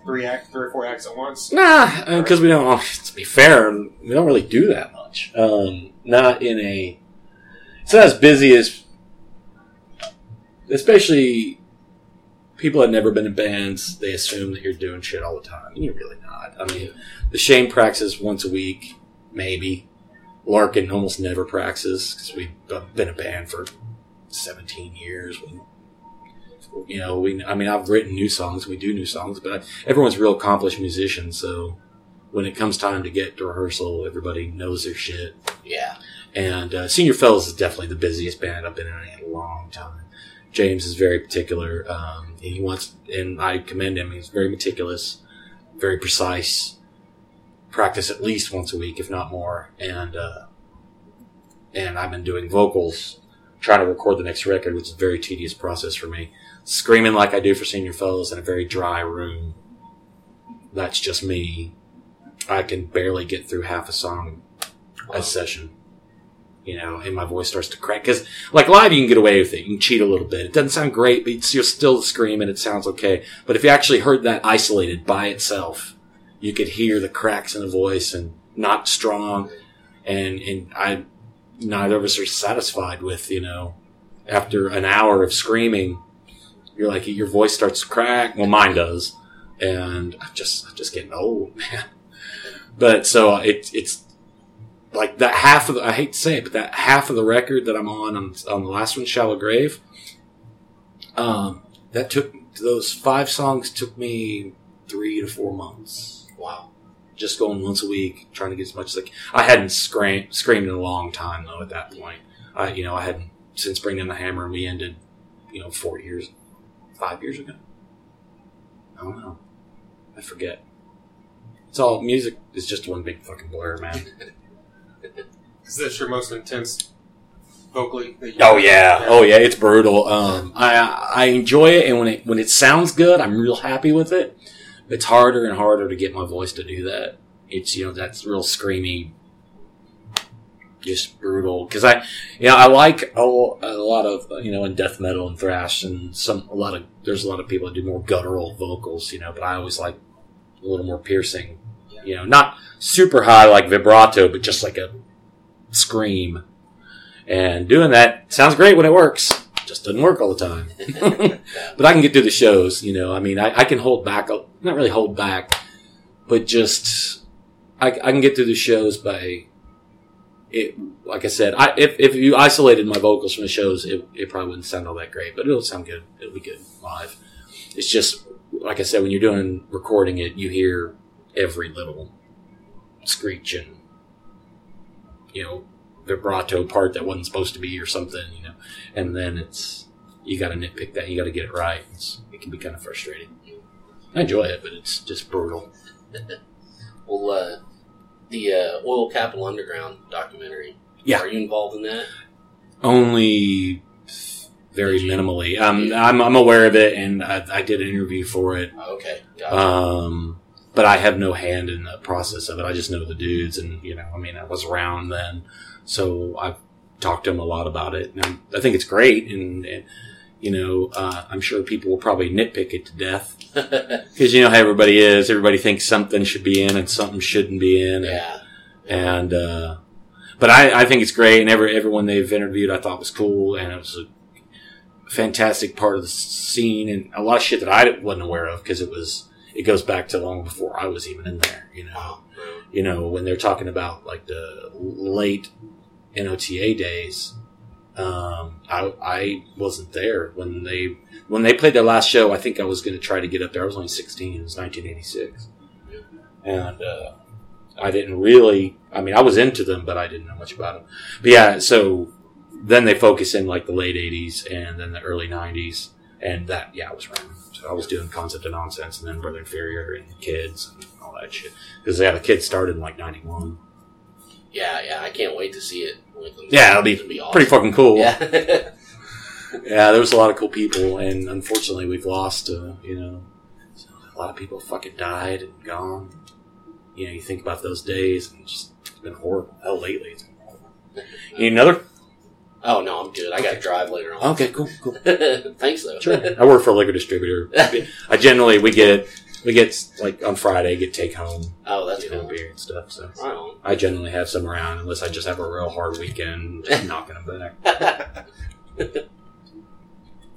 three act, three or four acts at once? Nah, because we don't. To be fair, we don't really do that much. Um, not in a. It's not as busy as, especially people that never been in bands. They assume that you're doing shit all the time, and you're really not. I mean, the shame practices once a week, maybe. Larkin almost never practices because we've been a band for 17 years. We, you know, we. I mean, I've written new songs. We do new songs, but everyone's real accomplished musicians. So when it comes time to get to rehearsal, everybody knows their shit. Yeah. And uh, Senior Fellows is definitely the busiest band I've been in in a long time. James is very particular, um, and he wants, and I commend him. He's very meticulous, very precise. Practice at least once a week, if not more. And uh, and I've been doing vocals, trying to record the next record, which is a very tedious process for me. Screaming like I do for Senior Fellows in a very dry room. That's just me. I can barely get through half a song a session. You know, and my voice starts to crack. Because, like, live, you can get away with it. You can cheat a little bit. It doesn't sound great, but you're still screaming. And it sounds okay. But if you actually heard that isolated by itself, you could hear the cracks in the voice and not strong. And, and I, neither of us are satisfied with, you know, after an hour of screaming, you're like, your voice starts to crack. Well, mine does. And I'm just, I'm just getting old, man. But so uh, it, it's like that half of the, I hate to say it, but that half of the record that I'm on on, on the last one, Shallow Grave, um, that took those five songs took me three to four months. Wow. Just going once a week, trying to get as much as like I hadn't screamed screamed in a long time though. At that point, I you know I hadn't since bringing the hammer and we ended, you know, four years, five years ago. I don't know. I forget. It's all music is just one big fucking blur, man. Is this your most intense vocally? Oh yeah, oh yeah, it's brutal. Um, I I enjoy it, and when it when it sounds good, I'm real happy with it. It's harder and harder to get my voice to do that. It's you know that's real screamy, just brutal. Because I, you know, I like a, a lot of you know in death metal and thrash and some a lot of there's a lot of people that do more guttural vocals, you know. But I always like a little more piercing, you know, not super high like vibrato, but just like a scream. And doing that sounds great when it works. Just doesn't work all the time. but I can get through the shows, you know. I mean, I, I can hold back, not really hold back, but just I, I can get through the shows by it. Like I said, I, if if you isolated my vocals from the shows, it, it probably wouldn't sound all that great, but it'll sound good. It'll be good live. It's just like I said, when you're doing recording it, you hear every little screech and you know vibrato part that wasn't supposed to be or something, you know, and then it's you got to nitpick that. You got to get it right. It's, it can be kind of frustrating. I enjoy it, but it's just brutal. Well, uh, the uh, Oil Capital Underground documentary. Yeah. Are you involved in that? Only very minimally. Um, I'm I'm aware of it, and I, I did an interview for it. Okay. Gotcha. Um, but I have no hand in the process of it. I just know the dudes, and you know, I mean, I was around then, so I've talked to them a lot about it, and I'm, I think it's great. And, and you know, uh, I'm sure people will probably nitpick it to death because you know how everybody is. Everybody thinks something should be in and something shouldn't be in. And, yeah. and uh, but I, I think it's great, and every everyone they've interviewed I thought was cool, and it was a fantastic part of the scene, and a lot of shit that I wasn't aware of because it was it goes back to long before I was even in there. You know, Wow. you know when they're talking about like the late NOTA days. Um, I I wasn't there when they when they played their last show. I think I was going to try to get up there. I was only sixteen. It was 1986, and uh, I didn't really. I mean, I was into them, but I didn't know much about them. But yeah, so then they focus in like the late 80s and then the early 90s, and that yeah, I was around. I was doing concept of nonsense, and then Brother Inferior and the kids and all that shit. Because yeah, the kids started in like 91. Yeah, yeah. I can't wait to see it. Yeah, it'll be It'll be awesome. Pretty fucking cool. Yeah. Yeah, there was a lot of cool people, and unfortunately, we've lost. Uh, you know, a lot of people fucking died and gone. You know, you think about those days, and it's just it's been horrible. Hell, lately, it's been horrible. You need another? Oh no, I'm good. I got to drive later on. Okay, cool, cool. Thanks though. Sure. I work for a liquor distributor. I generally we get we get like on Friday get take home, oh, that's you know, beer and stuff. So Right on. I generally have some around unless I just have a real hard weekend, just knocking them back.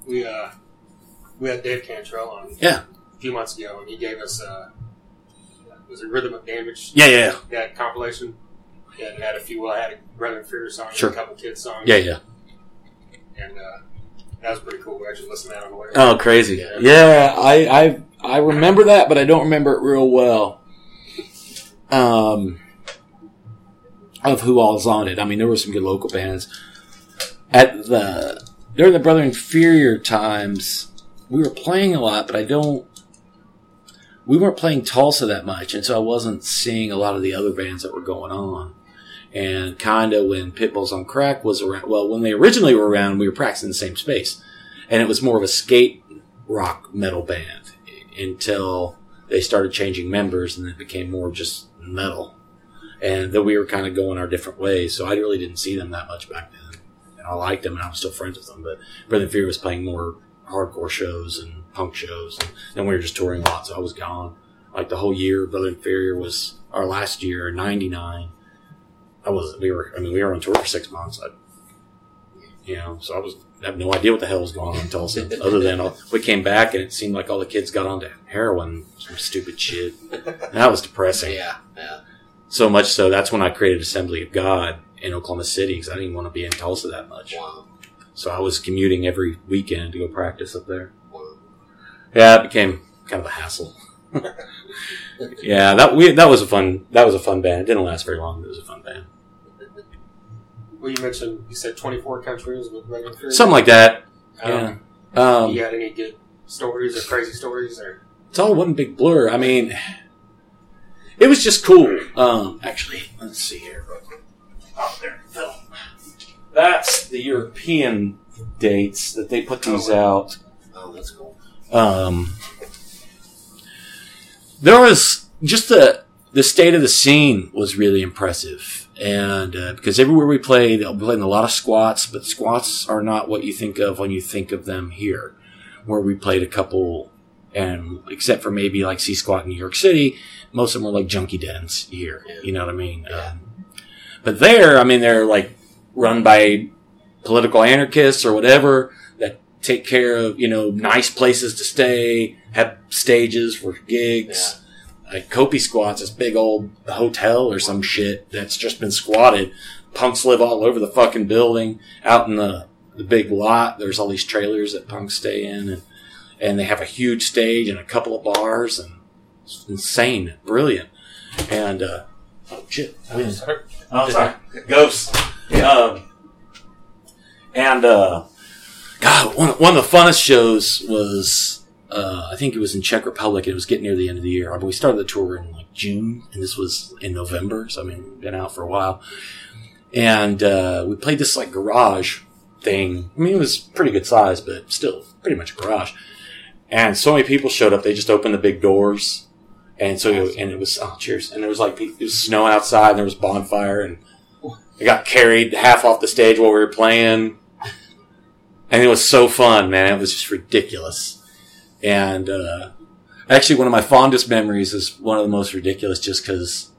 We uh, we had Dave Cantrell on Yeah. a few months ago, and he gave us uh, was it Rhythm of Damage? Yeah, yeah, That compilation. It had a few. Well, I had a Brother Inferior song, Sure. a couple kids songs, yeah, yeah. and uh, that was pretty cool. We actually listened to that on the way. Oh, crazy! Yeah. Yeah, I, I I remember that, but I don't remember it real well. Um, of who all's on it. I mean, there were some good local bands at the during the Brother Inferior times. We were playing a lot, but I don't. We weren't playing Tulsa that much, and so I wasn't seeing a lot of the other bands that were going on. And kind of when Pitbulls on Crack was around, well, when they originally were around, we were practicing in the same space, and it was more of a skate rock metal band until they started changing members and it became more just metal. And then we were kind of going our different ways. So I really didn't see them that much back then. And I liked them and I was still friends with them. But Brother Inferior was playing more hardcore shows and punk shows. And then we were just touring a lot. So I was gone. Like the whole year, Brother Inferior was our last year in 99. I was, we were, I mean, we were on tour for six months. I, you know, so I was, I have no idea what the hell was going on in Tulsa, other than all, we came back and it seemed like all the kids got onto heroin, some stupid shit. And that was depressing. Yeah, yeah. So much so that's when I created Assembly of God in Oklahoma City because I didn't want to be in Tulsa that much. Wow. So I was commuting every weekend to go practice up there. wow. Yeah, it became kind of a hassle. yeah, that we that was a fun that was a fun band. It didn't last very long, but it was a fun band. Well, you mentioned you said 24 countries with Brother Inferior. Something like that. Um, Yeah. Um, you got any good stories or crazy stories or? it's all one big blur. I mean, it was just cool. Um, actually, let's see here. Oh, there, film. That's the European dates that they put these out. Oh, that's cool. Um, there was just the the state of the scene was really impressive, and uh, because everywhere we played, we played in a lot of squats, but squats are not what you think of when you think of them here. Where we played a couple, and except for maybe like C Squat in New York City, most of them were like junkie dens here. Yeah. You know what I mean? Um, but there, I mean, they're like run by political anarchists or whatever take care of you know nice places to stay, have stages for gigs. Like Kopi Squats, this big old hotel or some shit that's just been squatted. Punks live all over the fucking building. Out in the the big lot, there's all these trailers that punks stay in, and and they have a huge stage and a couple of bars, and it's insane, brilliant. And uh, oh shit, Oh, sorry. Ghosts. Um, and, uh, God, one, one of the funnest shows was, uh, I think it was in Czech Republic. and It was getting near the end of the year. I mean, we started the tour in like June, and this was in November. So, I mean, we've been out for a while. And, uh, we played this like garage thing. I mean, it was pretty good size, but still pretty much a garage. And so many people showed up. They just opened the big doors. And so, and it was, oh, cheers. And there was like, it was snowing outside and there was bonfire and I got carried half off the stage while we were playing. And it was so fun, man. It was just ridiculous. And, uh, actually one of my fondest memories is one of the most ridiculous just cause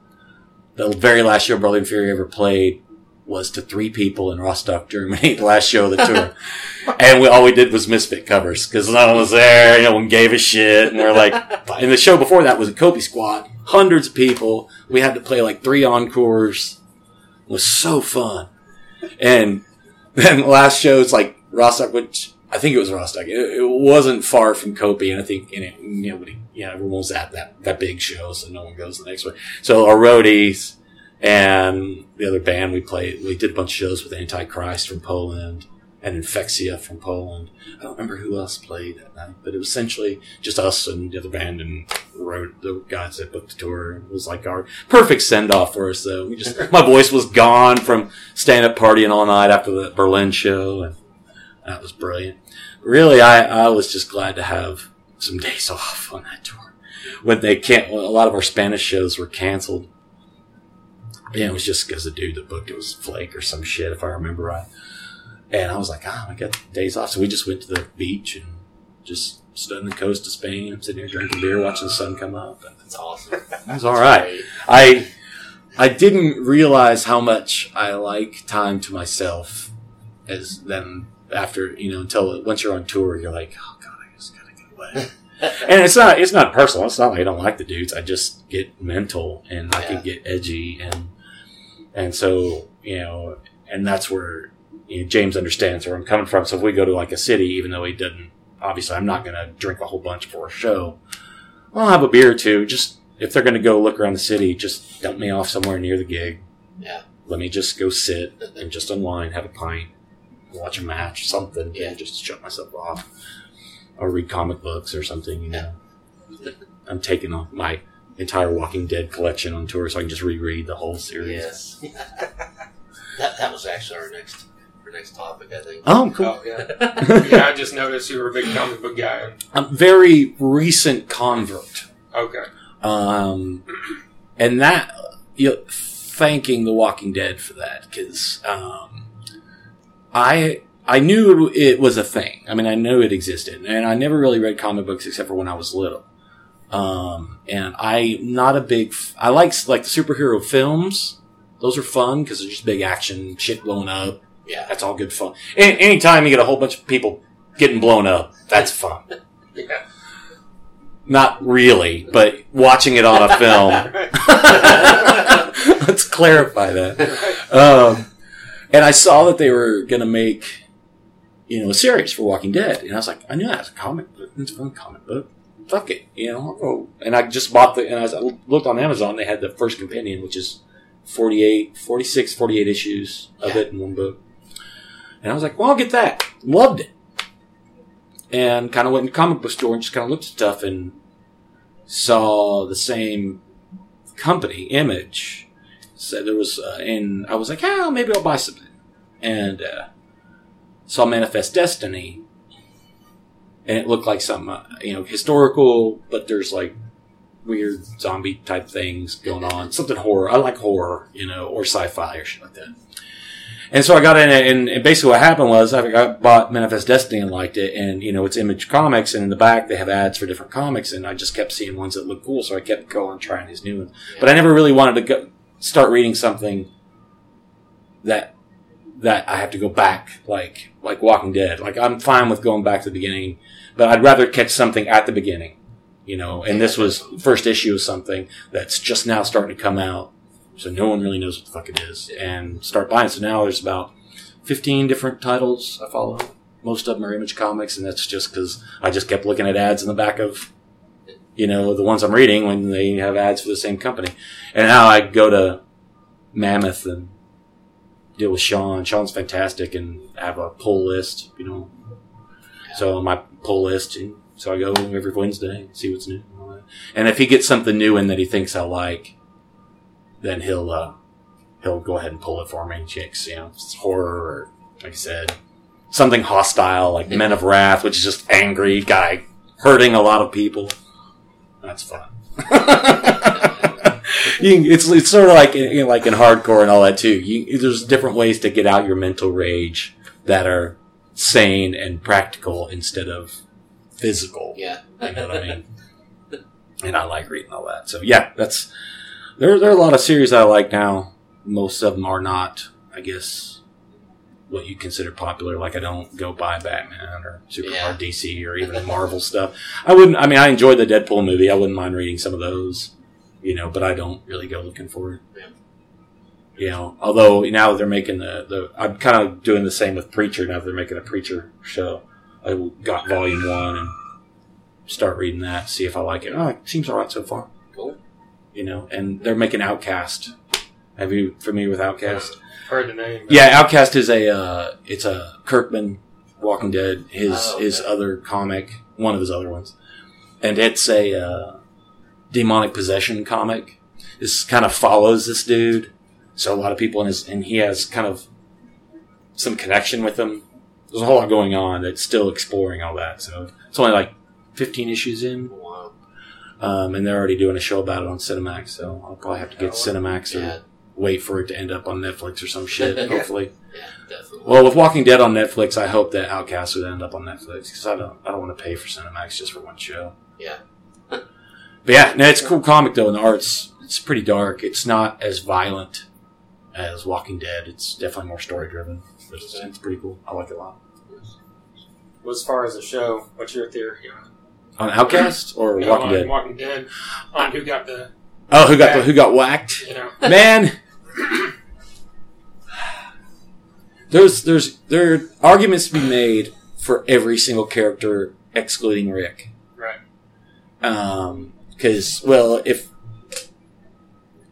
the very last show Brother Inferior ever played was to three people in Rostock, Germany, the last show of the tour. and we, all we did was Misfit covers because no one was there. No one gave a shit. And they're like, and the show before that was a Kopi squad, hundreds of people. We had to play like three encores. It was so fun. And then the last show is like Rostock, which I think it was Rostock. It, it wasn't far from Kopi, and I think and it, nobody, you know, everyone was at that that big show, so no one goes the next one. So our roadies and the other band we played, we did a bunch of shows with Antichrist from Poland and Infekcja from Poland. I don't remember who else played that night, but it was essentially just us and the other band and wrote the guys that booked the tour. It was like our perfect send off for us, though. We just my voice was gone from stand up partying all night after the Berlin show, and that was brilliant. Really, I I was just glad to have some days off on that tour when they can't. Well, a lot of our Spanish shows were canceled. Yeah, it was just because the dude that booked it was Flake or some shit, if I remember right. And I was like, oh, I got days off. So we just went to the beach and just stood on the coast of Spain. I'm sitting here drinking beer, watching the sun come up. And That's awesome. it was all right. I I didn't realize how much I like time to myself as then after you know until once you're on tour you're like oh god I just gotta get away and it's not it's not personal it's not like I don't like the dudes I just get mental and I can get edgy and and so you know and that's where you know, James understands where I'm coming from so if we go to like a city even though he doesn't obviously I'm not gonna drink a whole bunch for a show I'll have a beer or two. Just if they're going to go look around the city, just dump me off somewhere near the gig. Yeah. Let me just go sit and just unwind, have a pint, watch a match, something. Yeah. And just shut myself off, or read comic books or something. You know, I'm taking off my entire Walking Dead collection on tour, so I can just reread the whole series. Yes. that, that was actually our next our next topic, I think. Oh, cool. Oh yeah, yeah. I just noticed you were a big comic book guy. I'm very recent convert. Okay. Um, and that, you know, thanking The Walking Dead for that, because, um, I, I knew it was a thing. I mean, I knew it existed, and I never really read comic books except for when I was little. Um, and I'm not a big, f- I like, like the superhero films. Those are fun because they're just big action, shit blown up. Yeah. That's all good fun. A- anytime you get a whole bunch of people getting blown up, that's fun. Yeah. Not really, but watching it on a film. Let's clarify that. Um, and I saw that they were going to make, you know, a series for Walking Dead, and I was like, I knew that was a comic book. It's a fun comic book. Fuck it, you know. I'll go. And I just bought the, and I, was, I looked on Amazon. They had the first companion, which is 48, 46, 48 issues of Yeah. it in one book. And I was like, well, I'll get that. Loved it. And kind of went in the comic book store and just kind of looked at stuff and saw the same company, Image, said there was, uh, and I was like, oh, maybe I'll buy something. And uh, saw Manifest Destiny, and it looked like some, uh, you know, historical, but there's like weird zombie type things going on, something horror. I like horror, you know, or sci-fi or shit like that. And so I got in and, and basically what happened was I got, bought Manifest Destiny and liked it, and you know it's Image Comics, and in the back they have ads for different comics, and I just kept seeing ones that look cool, so I kept going trying these new ones. But I never really wanted to go, start reading something that that I have to go back, like like Walking Dead. Like I'm fine with going back to the beginning, but I'd rather catch something at the beginning, you know. And this was first issue of something that's just now starting to come out so no one really knows what the fuck it is, and start buying. So now there's about 15 different titles I follow. Most of them are Image Comics, and that's just because I just kept looking at ads in the back of, you know, the ones I'm reading when they have ads for the same company. And now I go to Mammoth and deal with Sean. Sean's fantastic, and I have a pull list, you know. So my pull list, so I go every Wednesday, see what's new. And, all that. and if he gets something new in that he thinks I like, then he'll uh, he'll go ahead and pull it for me. Chicks, you know, it's horror or like I said, something hostile like Men of Wrath, which is just angry guy hurting a lot of people. That's fun. can, it's it's sort of like you know, like in hardcore and all that too. You, there's different ways to get out your mental rage that are sane and practical instead of physical. Yeah. You know what I mean? And I like reading all that. So yeah, that's there. There are a lot of series I like now. Most of them are not, I guess, what you consider popular. Like I don't go buy Batman or Superman Yeah. or DC or even Marvel stuff. I wouldn't. I mean, I enjoyed the Deadpool movie. I wouldn't mind reading some of those, you know. But I don't really go looking for it. Yeah. You know, although now they're making the, the I'm kind of doing the same with Preacher now. They're making a Preacher show. I got Volume One and start reading that, see if I like it. Oh, it seems alright so far. Cool. You know, and they're making Outcast. Have you familiar with Outcast? Heard the name. Yeah, Outcast is a uh, it's a Kirkman Walking Dead his Oh, his other comic, one of his other ones, and it's a uh, demonic possession comic. This kind of follows this dude, so a lot of people in his and he has kind of some connection with him. There's a whole lot going on that's still exploring all that. So it's only like 15 issues in, Wow. um, and they're already doing a show about it on Cinemax. So I'll probably have to get Cinemax or Yeah. wait for it to end up on Netflix or some shit. Hopefully. Yeah, definitely. Well, with Walking Dead on Netflix, I hope that Outcast would end up on Netflix because I don't, I don't want to pay for Cinemax just for one show. Yeah. But yeah, no, it's a cool comic though, and the art's it's pretty dark. It's not as violent as Walking Dead. It's definitely more story driven. It's, it's pretty cool. I like it a lot. Well, as far as the show, what's your theory on On Outcast or No, Walking on Dead? Walking Dead. On who got the Oh, who got the, who got whacked? you know Man, there's there's there are arguments to be made for every single character excluding Rick. right? Um, Because, well, if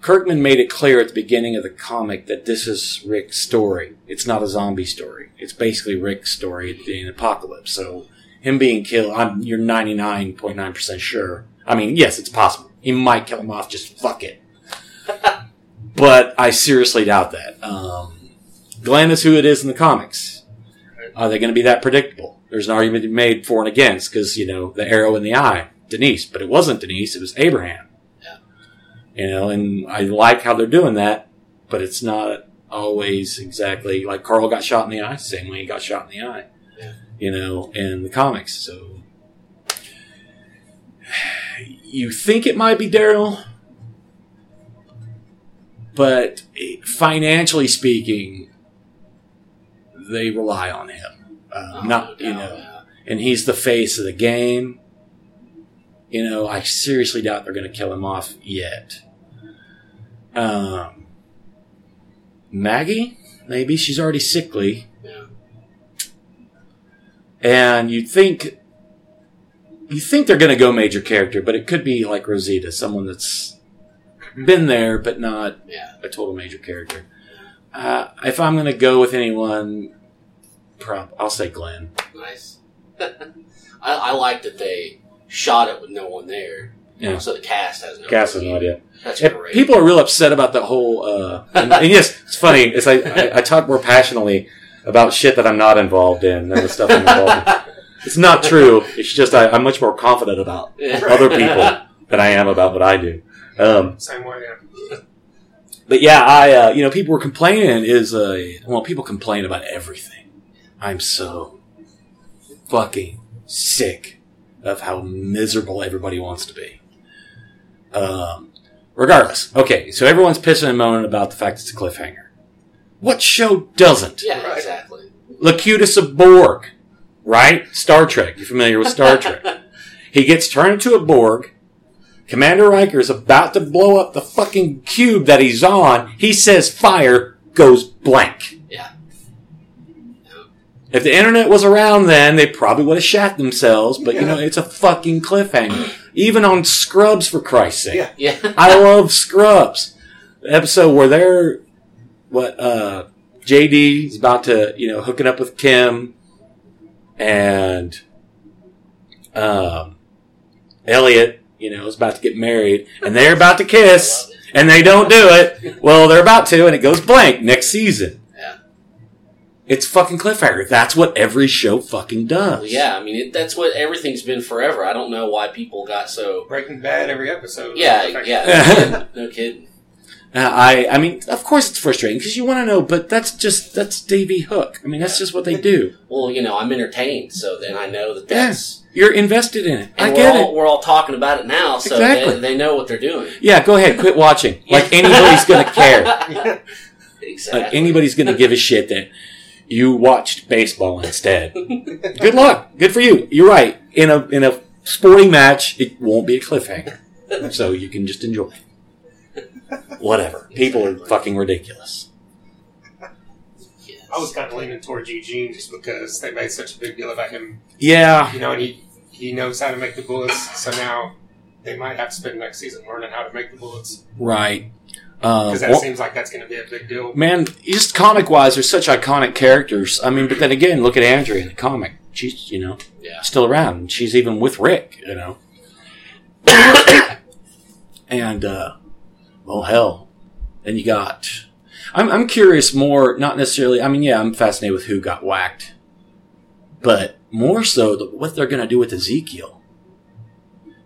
Kirkman made it clear at the beginning of the comic that this is Rick's story, it's not a zombie story. It's basically Rick's story in the apocalypse. So him being killed, I'm you're 99.9% sure. I mean, yes, it's possible. He might kill him off. Just fuck it. but I seriously doubt that. Um, Glenn is who it is in the comics. Are they going to be that predictable? There's an argument to be made for and against because, you know, the arrow in the eye, Denise, but it wasn't Denise, it was Abraham. Yeah. You know, and I like how they're doing that, but it's not always exactly like Carl got shot in the eye, same way he got shot in the eye. Yeah. You know, in the comics. So you think it might be Daryl, but financially speaking, they rely on him. Uh, Oh, not you know, yeah. and he's the face of the game. You know, I seriously doubt they're going to kill him off yet. Um, Maggie, maybe she's already sickly, Yeah. and you'd think you think they're going to go major character, but it could be like Rosita, someone that's been there but not Yeah. a total major character. Uh, if I'm going to go with anyone, prob- I'll say Glenn. Nice. I, I like that they shot it with no one there. Yeah. So the cast has no. Cast has no idea. That's And great. people are real upset about the whole. Uh, and, and yes, it's funny. It's like I, I talk more passionately about shit that I'm not involved in than the stuff I'm involved in. It's not true. It's just I, I'm much more confident about Yeah. other people than I am about what I do. Um, Same way. Yeah. but yeah, I uh, you know people were complaining is uh, well people complain about everything. I'm so fucking sick of how miserable everybody wants to be. Um, regardless, okay, so everyone's pissing and moaning about the fact it's a cliffhanger. What show doesn't? Yeah, Right. exactly. Locutus of Borg, right? Star Trek. You're familiar with Star Trek. He gets turned into a Borg. Commander Riker is about to blow up the fucking cube that he's on. He says fire, goes blank. Yeah. If the internet was around then, they probably would have shat themselves, but you know, it's a fucking cliffhanger. Even on Scrubs, for Christ's sake. Yeah. Yeah. I love Scrubs. The episode where they're what uh JD is about to, you know, hooking up with Kim and um Elliot, you know, is about to get married and they're about to kiss and they don't do it. Well, they're about to and it goes blank next season. Yeah. It's fucking cliffhanger. That's what every show fucking does. Well, yeah, I mean, it, that's what everything's been forever. I don't know why people got so. Breaking Bad every episode. Yeah, yeah. No kidding. Uh, I, I mean, of course it's frustrating because you want to know, but that's just that's Davy Hook. I mean, that's just what they do. Well, you know, I'm entertained, so then I know that that's. You're invested in it. And I we're get all, it. We're all talking about it now, so Exactly. they, they know what they're doing. Yeah, go ahead, quit watching. Like anybody's gonna care. Exactly. Like anybody's gonna give a shit that you watched baseball instead. Good luck. Good for you. You're right. In a in a sporting match, it won't be a cliffhanger, so you can just enjoy. Whatever. People are fucking ridiculous. I was kind of leaning towards Eugene just because they made such a big deal about him, Yeah. you know, and he he knows how to make the bullets. So now they might have to spend next season learning how to make the bullets Right. Um, because that well- seems like that's going to be a big deal. Man, just comic wise, they're such iconic characters. I mean, but then again, look at Andrea in the comic. She's, you know, Yeah. still around. She's even with Rick, you know. and, uh, oh hell. Then you got, I'm, I'm curious more, not necessarily, I mean, yeah, I'm fascinated with who got whacked, but more so the, what they're going to do with Ezekiel.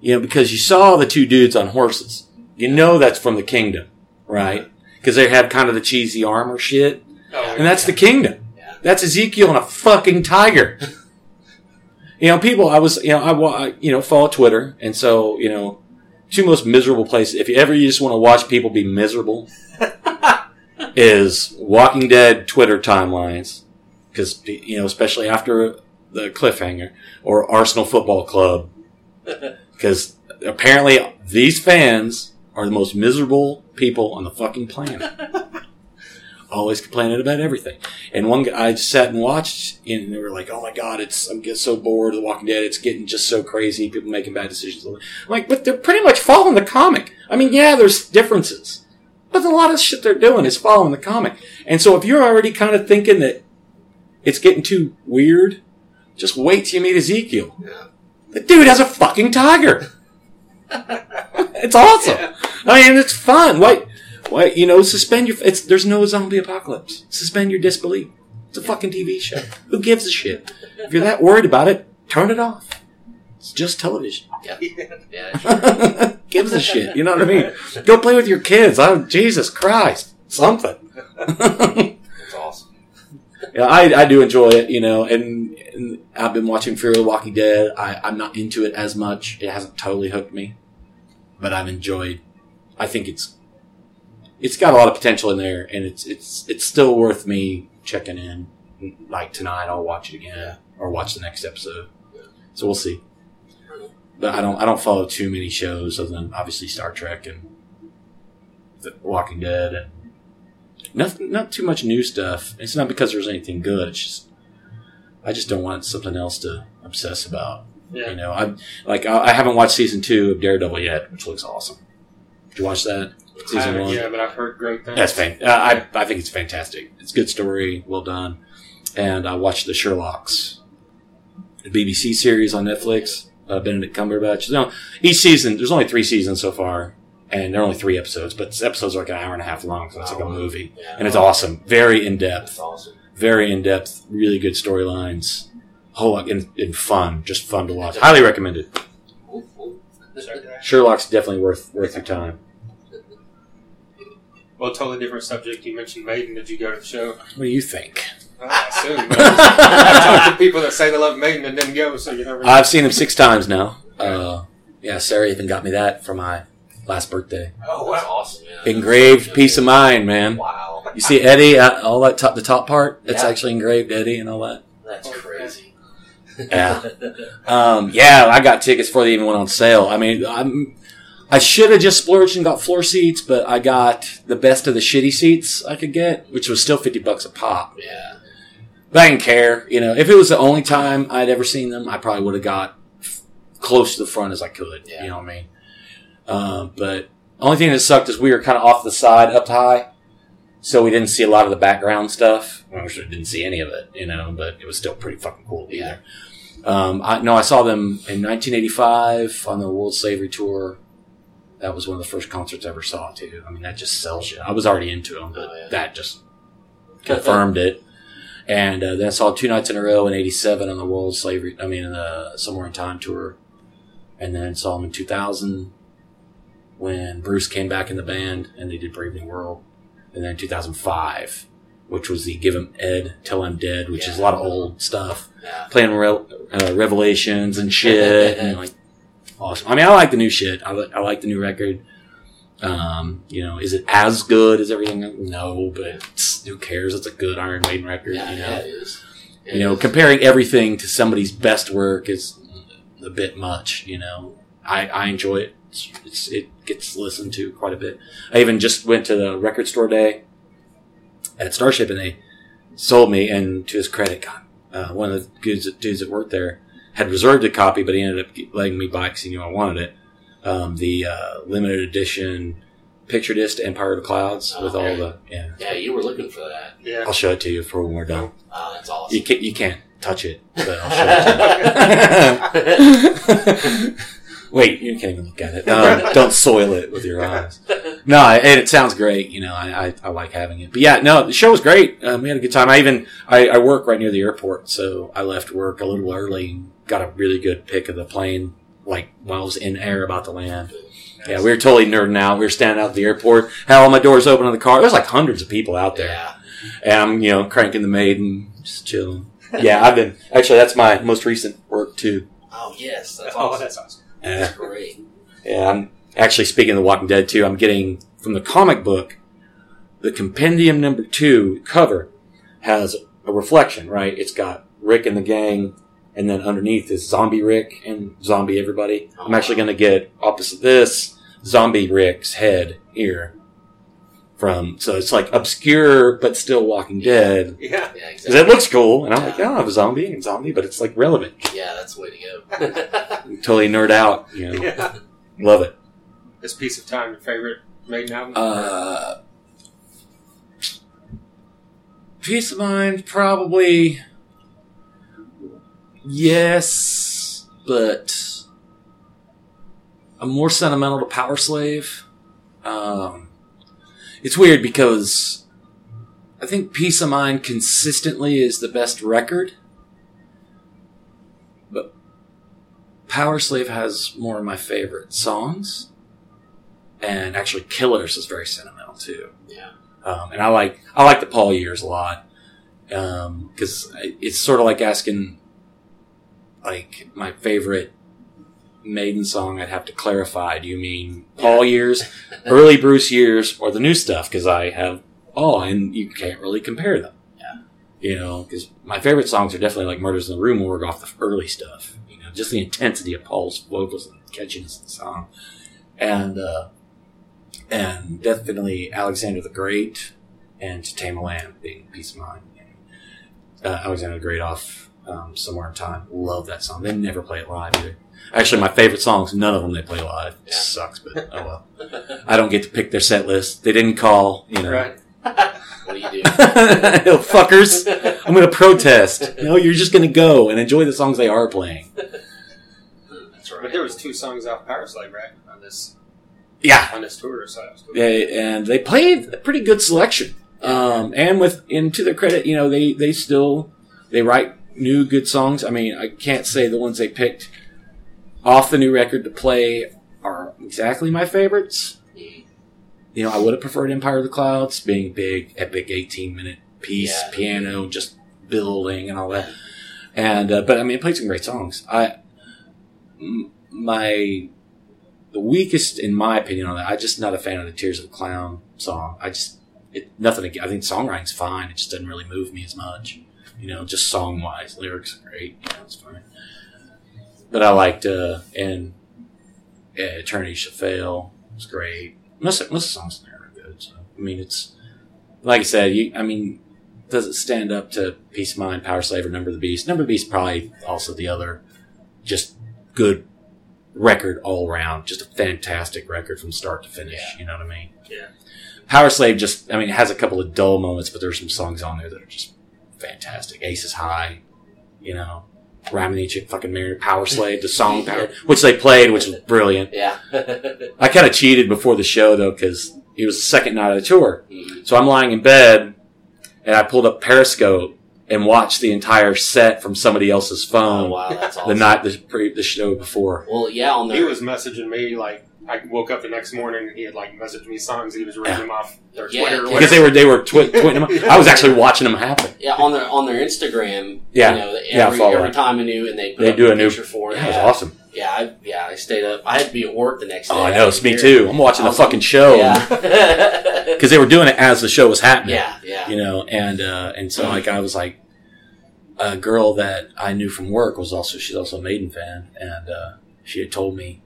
You know, because you saw the two dudes on horses. You know that's from the kingdom, right? Because they have kind of the cheesy armor shit. Oh, And that's the kingdom. Yeah. That's Ezekiel and a fucking tiger. you know, people, I was, you know, I, I, you know, follow Twitter. And so, you know, two most miserable places. If you ever you just want to watch people be miserable, is Walking Dead Twitter timelines. Because, you know, especially after the cliffhanger or Arsenal Football Club. Because apparently these fans are the most miserable people on the fucking planet. Always complaining about everything. And one guy I sat and watched, and they were like, "Oh my god, it's I'm getting so bored of The Walking Dead. It's getting just so crazy. People making bad decisions." I'm like, but they're pretty much following the comic. I mean, yeah, there's differences, but a lot of shit they're doing is following the comic. And so, if you're already kind of thinking that it's getting too weird, just wait till you meet Ezekiel. Yeah. The dude has a fucking tiger. It's awesome. I mean, it's fun. Why? Why? You know, suspend your. It's there's no zombie apocalypse. Suspend your disbelief. It's a fucking TV show. Who gives a shit? If you're that worried about it, turn it off. It's just television. Yeah. Yeah. gives a shit. You know what I mean? Go play with your kids. Oh, Jesus Christ, something. It's awesome. Yeah, I, I do enjoy it, you know, and, and I've been watching Fear of the Walking Dead. I, I'm not into it as much. It hasn't totally hooked me, but I've enjoyed. I think it's it's got a lot of potential in there, and it's it's it's still worth me checking in. Like tonight, I'll watch it again or watch the next episode. So we'll see. But I don't I don't follow too many shows other than obviously Star Trek and The Walking Dead and Nothing, not too much new stuff. It's not because there's anything good. It's just I just don't want something else to obsess about. Yeah. You know, I like I, I haven't watched season two of Daredevil yet, which looks awesome. Did you watch that season one? Yeah, but I've heard great things. That's fan. Uh, I I think it's fantastic. It's a good story, well done. And I watched the Sherlock's, the BBC series on Netflix. uh, Benedict Cumberbatch. No, each season there's only three seasons so far, and they're only three episodes, but episodes are like an hour and a half long, so it's like a movie, Yeah. and it's awesome, very in depth. awesome. very in depth, really good storylines, whole lot and, and fun, just fun to watch. Highly recommended. Ooh, ooh. Check it out. Sherlock's definitely worth worth your time. Well, totally different subject. You mentioned Maiden. Did you go to the show? What do you think? I assume. but I talked to people that say they love Maiden and didn't go, so you never know. I've seen him six times now. Uh, yeah, Sarah even got me that for my last birthday. Oh, that's awesome. Yeah. Engraved piece of mind, man. Wow, You see Eddie, uh, all that top, the top part. It's Yeah. actually engraved Eddie and all that. that's crazy. Yeah. Um, yeah, I got tickets before they even went on sale. I mean, I'm, I should have just splurged and got floor seats, but I got the best of the shitty seats I could get, which was still fifty bucks a pop. yeah. But I didn't care. You know, if it was the only time I'd ever seen them, I probably would have got f- close to the front as I could. Yeah. You know what I mean? Um, but only thing that sucked is we were kind of off the side, up high, so we didn't see a lot of the background stuff. We sure didn't see any of it, you know. But it was still pretty fucking cool to be Yeah. there. Um, I no, I saw them in 1985 on the World Slavery Tour. That was one of the first concerts I ever saw too. I mean, that just sells you. I was already into them, but Oh, yeah. that just confirmed it. And uh, then I saw two nights in a row in '87 on the World Slavery. I mean, the Somewhere in Time tour, and then saw them in 2000 when Bruce came back in the band and they did Brave New World, and then 2005, which was the Give 'Em Ed, Till I'm Dead, which is a lot of old stuff, Yeah. playing Re- uh, Revelations and shit, and like awesome. I mean, I like the new shit. I, li- I like the new record. Um, you know, is it as good as everything? No, but it's- who cares? It's a good Iron Maiden record. Yeah, you know, yeah, it is. It you know, is. comparing everything to somebody's best work is a bit much. You know, I, I enjoy it. It's, it's, it gets listened to quite a bit. I even just went to the record store day at Starship, and they sold me. And to his credit, God, uh, one of the dudes, dudes that worked there had reserved a copy, but he ended up letting me buy because he knew I wanted it. Um, the uh, limited edition picture disc to Empire of the Clouds with all the yeah. yeah, you were looking for that. Yeah. I'll show it to you for when we're done. Oh, that's awesome. You can't, you can't touch it, but I'll show it to you. Wait, you can't even look at it. Um, don't soil it with your eyes. No, and it sounds great. You know, I, I, I like having it. But yeah, no, the show was great. Um, we had a good time. I even I, I work right near the airport, so I left work a little early and got a really good pick of the plane, like while I was in air about to land. Yeah, we were totally nerding out. We were standing out at the airport, had all my doors open on the car. There was like hundreds of people out there. yeah. And I'm, you know, cranking the maiden, just chilling. Yeah, I've been, actually, that's my most recent work too. Oh, yes. That's Oh, awesome. that's awesome. Great. yeah, I'm actually speaking of The Walking Dead too. I'm getting from the comic book, the compendium number two cover has a reflection, right? It's got Rick and the gang, and then underneath is zombie Rick and zombie everybody. I'm actually going to get opposite this zombie Rick's head here from, so it's like obscure but still Walking Dead. Yeah. Yeah, Because exactly. it looks cool, and I'm like, oh, I have a zombie and zombie, but it's like relevant. Yeah, that's the way to go. Totally nerd out, you know. Yeah. Love it. This piece of time, your favorite Maiden album? Uh, Piece of Mind, probably. Yes, but I'm more sentimental to Power Slave. Um, it's weird because I think Piece of Mind consistently is the best record, but Power Slave has more of my favorite songs and actually Killers is very sentimental too. Yeah. Um, and I like I like the Paul years a lot because it's sort of like asking like my favorite Maiden song. I'd have to clarify. Do you mean Paul years, early Bruce years, or the new stuff? Because I have all, and you can't really compare them. Yeah. You know, because my favorite songs are definitely like Murders in the Rue Morgue off the early stuff. You know, just the intensity of Paul's vocals and catchiness of the song, and. uh and definitely Alexander the Great and To Tame a Land being Piece of Mind. Uh, Alexander the Great off um, Somewhere in Time. Love that song. They never play it live either. Actually, my favorite songs, none of them they play live. It Yeah. sucks, but oh well. I don't get to pick their set list. They didn't call, you know. Right. what do you do? Oh, fuckers. I'm going to protest. No, you're just going to go and enjoy the songs they are playing. That's right. But there was two songs off Power Slave, right? On this Yeah, on this tour, so that was cool. they, and they played a pretty good selection. Um, and with, and to their credit, you know, they, they still, they write new good songs. I mean, I can't say the ones they picked off the new record to play are exactly my favorites. You know, I would have preferred Empire of the Clouds being big, epic 18 minute piece, Yeah. piano, just building and all that. And, uh, but I mean, it played some great songs. I my, the weakest, in my opinion, on that, I'm just not a fan of the Tears of the Clown song. I just, it, nothing, I think songwriting's fine. It just doesn't really move me as much. You know, just song wise. Lyrics are great. You know, it's fine. But I liked, uh, and uh, Eternity Shall Fail was great. Most, of- most of the songs in there are good. So, I mean, it's, like I said, you, I mean, does it stand up to Piece of Mind, Power Slave, or Number of the Beast? Number of the Beast probably also the other just good record all around. Just a fantastic record from start to finish. Yeah. You know what I mean? Yeah. Power Slave just, I mean, it has a couple of dull moments, but there's some songs on there that are just fantastic. Aces High, you know, Rhyming the Chick fucking Mary, Power Slave, the song Power, which they played, which was brilliant. Yeah. I kind of cheated before the show though, because it was the second night of the tour. Mhm. So I'm lying in bed and I pulled up Periscope and watched the entire set from somebody else's oh phone wow, that's awesome. the night the, pre, the show before. Well, yeah, on the He was messaging me like I woke up the next morning and he had like messaged me songs. He was reading Yeah. them off their Yeah, Twitter. Or Because they were they were twi- twitting them. I was actually watching them happen. yeah on their on their Instagram. Yeah. you know, every, Yeah, follow every time I knew, and they put They up do a new- picture for it. Yeah, it was awesome. yeah, I, yeah. I stayed up. I had to be at work the next day. Oh, I know. It's me too. I'm watching the fucking show Yeah, because they were doing it as the show was happening. yeah, yeah. you know, and uh, and so like I was like a girl that I knew from work was also she's also a Maiden fan, and uh, she had told me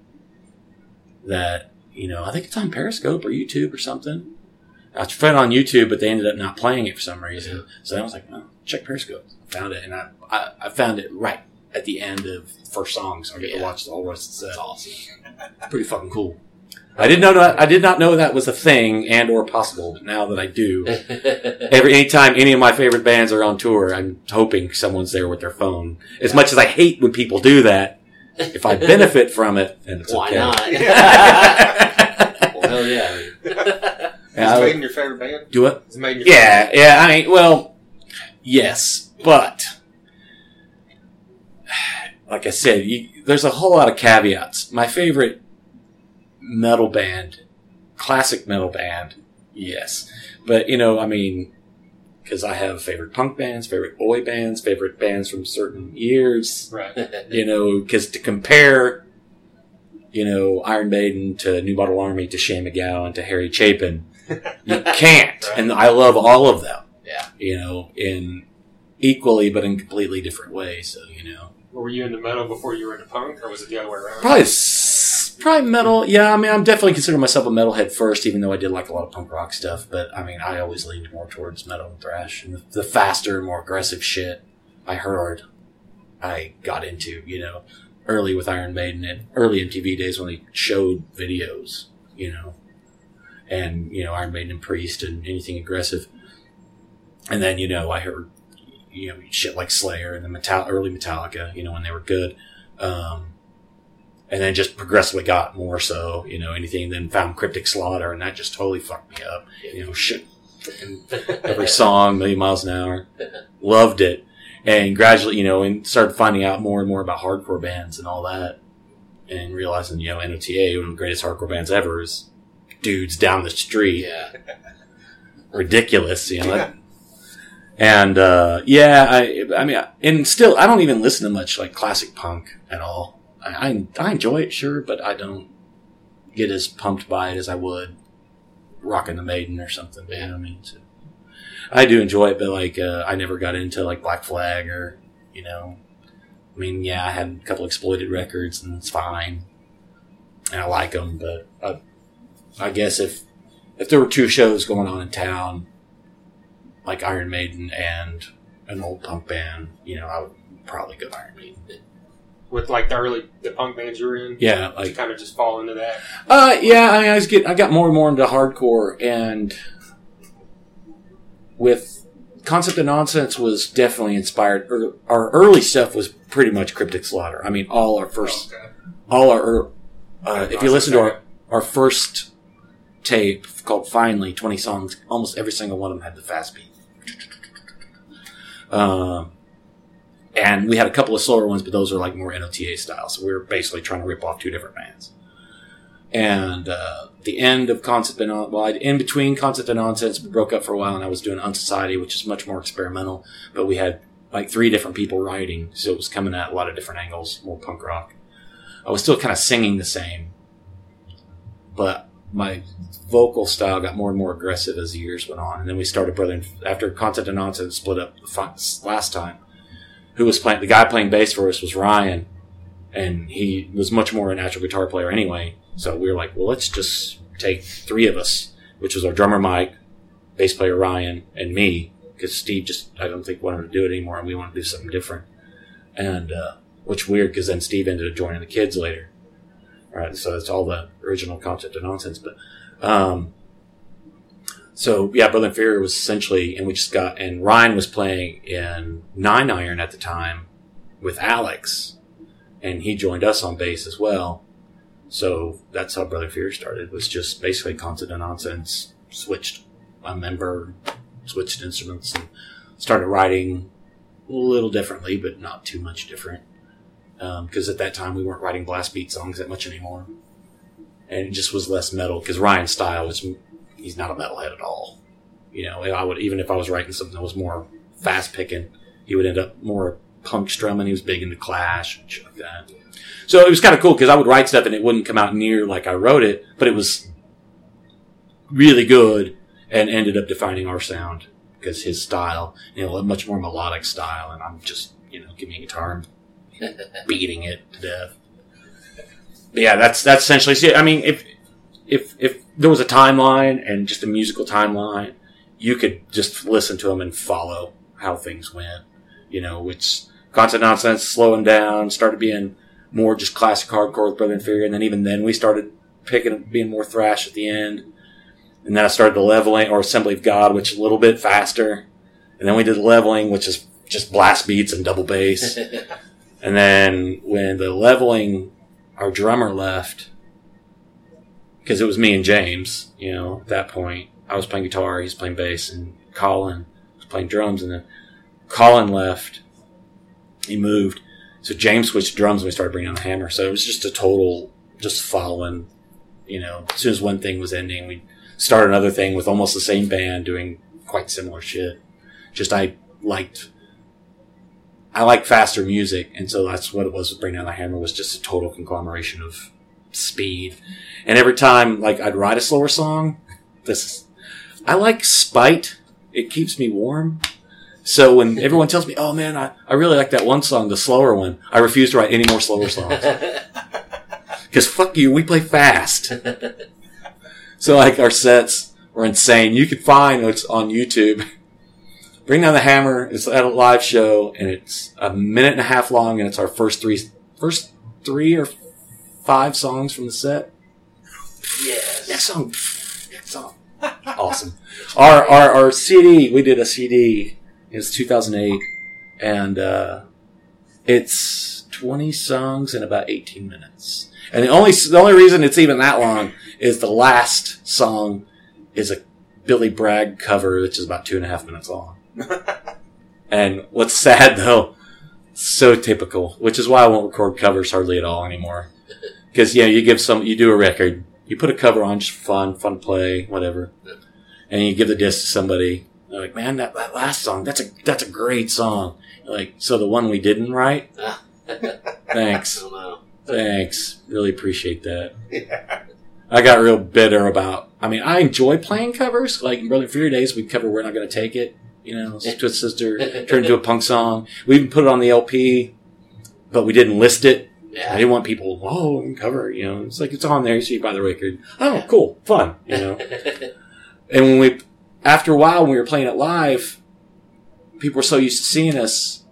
that you know I think it's on Periscope or YouTube or something. I found it on YouTube, but they ended up not playing it for some reason. So I was like, oh, check Periscope. Found it, and I, I I found it right at the end of the first song, so I get to watch the whole rest of the That's awesome. Pretty fucking cool. I didn't know that I did not know that was a thing and or possible, but now that I do, Every anytime any of my favorite bands are on tour, I'm hoping someone's there with their phone. As much as I hate when people do that, if I benefit from it, and it's Why okay. not? well, hell yeah. Is Yeah, I- Maiden your favorite band? do it. Is Maiden your Yeah, yeah. I mean, well, yes, but like I said, you, there's a whole lot of caveats. My favorite metal band, classic metal band, yes, but you know, I mean, because I have favorite punk bands, favorite boy bands, favorite bands from certain years. Right. You know, because to compare, you know, Iron Maiden to New Model Army to Shane MacGowan to Harry Chapin, you can't. Right. And I love all of them. Yeah. You know, in equally but in completely different ways. So you know, Were you into metal before you were into punk, or was it the other way around? probably s- probably metal. Yeah, I mean, I'm definitely considering myself a metalhead first, even though I did like a lot of punk rock stuff. But I mean, I always leaned more towards metal and thrash, and the, faster, more aggressive shit I heard, I got into. You know, early with Iron Maiden and early MTV days when they showed videos. You know, and you know Iron Maiden and Priest and anything aggressive. And then you know I heard you know shit like Slayer and the Metal- early Metallica. You know when they were good. Um, and then just progressively got more so, you know, anything. Then found Cryptic Slaughter, and that just totally fucked me up. You know, shit, every song, million miles an hour, loved it, and gradually, you know, and started finding out more and more about hardcore bands and all that, and realizing, you know, NOTA, one of the greatest hardcore bands ever, is dudes down the street, yeah. ridiculous, you know. that- and uh, yeah, I, I mean, and still, I don't even listen to much like classic punk at all. I, I, enjoy it, sure, but I don't get as pumped by it as I would rocking the Maiden or something. You know what I mean? So, I do enjoy it, but like, uh, I never got into like Black Flag or, you know, I mean, yeah, I had a couple exploited records and it's fine, and I like them, but I, I guess if if there were two shows going on in town, like Iron Maiden and an old punk band, you know, I would probably go Iron Maiden. With like the early the punk bands you were in, Yeah, like kind of just fall into that. uh, yeah. I, mean, I was get I got more and more into hardcore, and with Concept of Nonsense was definitely inspired. Or our early stuff was pretty much Cryptic Slaughter. I mean, all our first, Okay. all our. Uh, if you listen to our our first tape called Finally, twenty songs, almost every single one of them had the fast beat. Um, and we had a couple of slower ones, but those are like more NOTA style. So we were basically trying to rip off two different bands. And uh, the end of Concept and well, I'd- in between Concept and Nonsense, we broke up for a while, and I was doing Unsociety, which is much more experimental. But we had like three different people writing, so it was coming at a lot of different angles, more punk rock. I was still kind of singing the same, but my vocal style got more and more aggressive as the years went on. And then we started Brother after Concept and Nonsense split up last time. Who was playing? The guy playing bass for us was Ryan, and he was much more a natural guitar player anyway. So we were like, well, let's just take three of us, which was our drummer Mike, bass player Ryan, and me, because Steve just I don't think wanted to do it anymore, and we wanted to do something different. And uh, which weird because then Steve ended up joining the kids later. All right, so it's all the original concept of nonsense, but um, so yeah, Brother Inferior was essentially, and we just got, and Ryan was playing in Nine Iron at the time with Alex, and he joined us on bass as well. So that's how Brother Fear started. Was just basically of nonsense. Switched a member, switched instruments, and started writing a little differently, but not too much different. Um, because at that time we weren't writing blast beat songs that much anymore, and it just was less metal. Because Ryan's style is he's not a metalhead at all. You know, I would even if I was writing something that was more fast picking, he would end up more punk strumming. He was big into Clash and shit like that. So it was kind of cool because I would write stuff and it wouldn't come out near like I wrote it, but it was really good and ended up defining our sound because his style, you know, a much more melodic style, and I'm just you know, give me a guitar and beating it to death. But yeah, that's that's essentially it. I mean, if if if there was a timeline and just a musical timeline, you could just listen to them and follow how things went. You know, which constant nonsense, slowing down, started being more just classic hardcore with Brother Inferior, and then even then we started picking being more thrash at the end. And then I started the leveling or Assembly of God, which a little bit faster. And then we did the leveling, which is just blast beats and double bass. and then when the leveling, our drummer left, because it was me and James, you know, at that point, I was playing guitar, he's playing bass, and Colin was playing drums, and then Colin left. He moved. So James switched drums and we started bringing on the hammer. So it was just a total, just following, you know, as soon as one thing was ending, we start another thing with almost the same band doing quite similar shit. Just I liked, I like faster music. And so that's what it was with Bringing Down the Hammer was just a total conglomeration of speed. And every time, like, I'd write a slower song, this, I like spite. It keeps me warm. So when everyone tells me, "Oh man, I, I really like that one song, the slower one," I refuse to write any more slower songs because fuck you, we play fast. so like our sets were insane. You can find it's on YouTube. Bring down the hammer. It's at a live show, and it's a minute and a half long, and it's our first three, first three or five songs from the set. yes. Next song, next song, awesome. Our our our CD, we did a CD. It was 2008, and uh, it's 20 songs in about 18 minutes. And the only the only reason it's even that long is the last song is a Billy Bragg cover, which is about two and a half minutes long. and what's sad though, so typical, which is why I won't record covers hardly at all anymore. Because yeah, you give some, you do a record, you put a cover on just for fun, fun play, whatever, and you give the disc to somebody. They're like, man, that, that last song, that's a that's a great song. You're like, so the one we didn't write, thanks, thanks, really appreciate that. I got real bitter about. I mean, I enjoy playing covers. Like in Brother Fear Days, we cover "We're Not Gonna Take It." You know, Twisted Sister turned into a punk song. We even put it on the LP, but we didn't list it. I didn't want people, oh, and cover, you know. It's like it's on there, so you buy the record. Oh, cool, fun, you know. and when we, after a while, when we were playing it live, people were so used to seeing us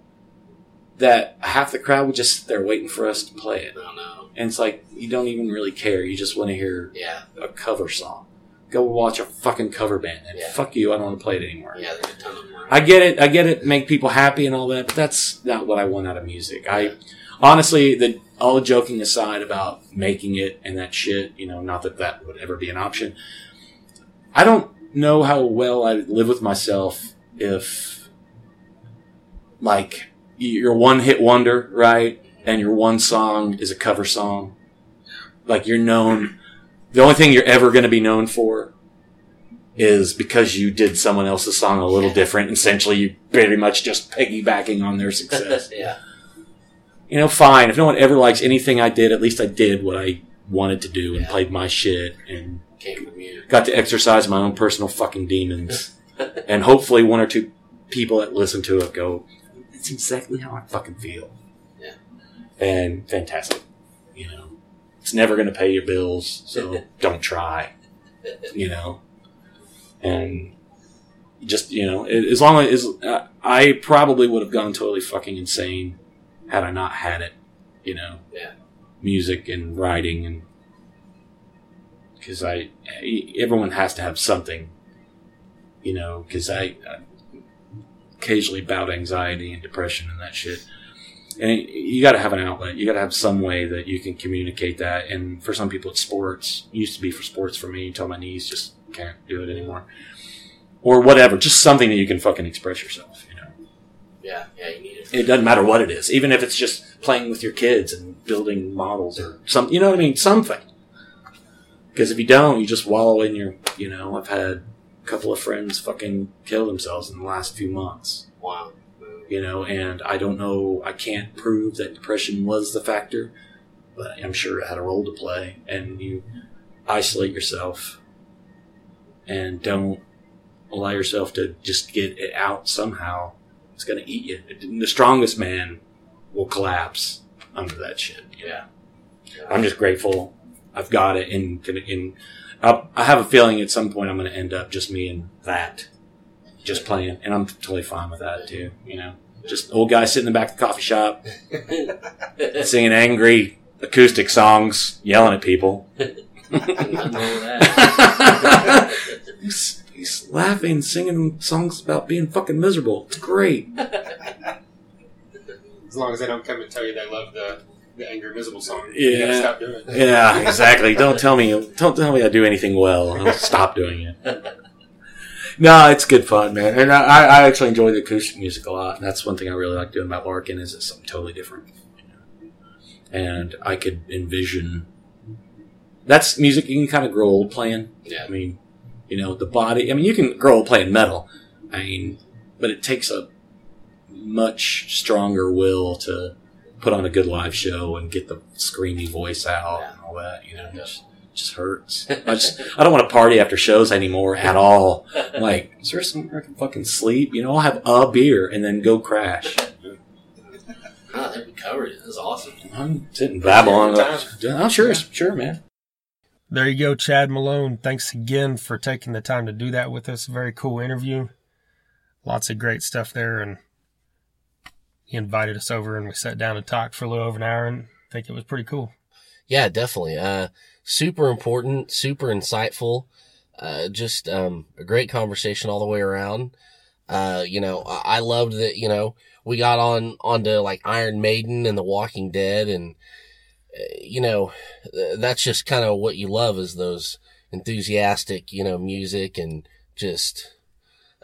that half the crowd would just sit there waiting for us to play it. Oh, I don't. And it's like you don't even really care. You just want to hear Yeah. a cover song go watch a fucking cover band. And Yeah. fuck you, I don't want to play it anymore. Yeah, there's a ton of. I get it. I get it. Make people happy and all that, but that's not what I want out of music. I honestly, the all joking aside about making it and that shit, you know, not that that would ever be an option. I don't know how well I live with myself if, like, you're one hit wonder, right? And your one song is a cover song. Like you're known. The only thing you're ever going to be known for is because you did someone else's song a little different. Essentially, you pretty much just piggybacking on their success. yeah. You know, fine. If no one ever likes anything I did, at least I did what I wanted to do and Yeah. played my shit and Came from you. got to exercise my own personal fucking demons. and hopefully, one or two people that listen to it go, "That's exactly how I fucking feel." Yeah. And fantastic. You know, it's never going to pay your bills, so don't try. You know, and just you know, as long as uh, I probably would have gone totally fucking insane had I not had it. You know, Yeah. music and writing and because I everyone has to have something, you know. Because I, I occasionally bout anxiety and depression and that shit, and you got to have an outlet. You got to have some way that you can communicate that. And for some people, it's sports. It used to be for sports for me until my knees just can't do it anymore, or whatever. Just something that you can fucking express yourself. You know, Yeah, yeah, you it. it doesn't matter what it is, even if it's just playing with your kids and building models or some. You know what I mean? Something. Because if you don't, you just wallow in your, you know, I've had a couple of friends fucking kill themselves in the last few months, Wow. you know, and I don't know, I can't prove that depression was the factor, but I'm sure it had a role to play. And you isolate yourself and don't allow yourself to just get it out somehow. It's going to eat you. The strongest man will collapse under that shit. Yeah. I'm just grateful I've got it in, in, I I have a feeling at some point I'm going to end up just me and that, just playing, and I'm totally fine with that too. You know, just old guy sitting in the back of the coffee shop, singing angry acoustic songs, yelling at people. Nothing wrong with that. he's, he's laughing, singing songs about being fucking miserable. It's great. As long as they don't come and tell you they love the, the Angry Miserable song. Yeah. You gotta stop doing it. Yeah, exactly. Don't tell me. Don't tell me I do anything well. I'll stop doing it. No, it's good fun, man, and I, I actually enjoy the acoustic music a lot. And that's one thing I really like doing about Larkin is it's something totally different. And I could envision that's music you can kind of grow old playing. Yeah. I mean, you know, the body. I mean, you can grow playing metal. I mean, but it takes a much stronger will to put on a good live show and get the screamy voice out and all that. You know, it just, just hurts. I just I don't want to party after shows anymore at all. I'm like, is there somewhere I can fucking sleep? You know, I'll have a beer and then go crash. Oh, I think we covered it. That's awesome. I'm sitting babbling. Time. Oh, sure, sure, man. There you go, Chad Malone. Thanks again for taking the time to do that with us. Very cool interview. Lots of great stuff there. And he invited us over and we sat down and talked for a little over an hour and I think it was pretty cool. Yeah, definitely. Uh, super important, super insightful. Uh, just, um, a great conversation all the way around. Uh, you know, I, I loved that, you know, we got on, onto like Iron Maiden and The Walking Dead and, you know, that's just kind of what you love is those enthusiastic, you know, music and just,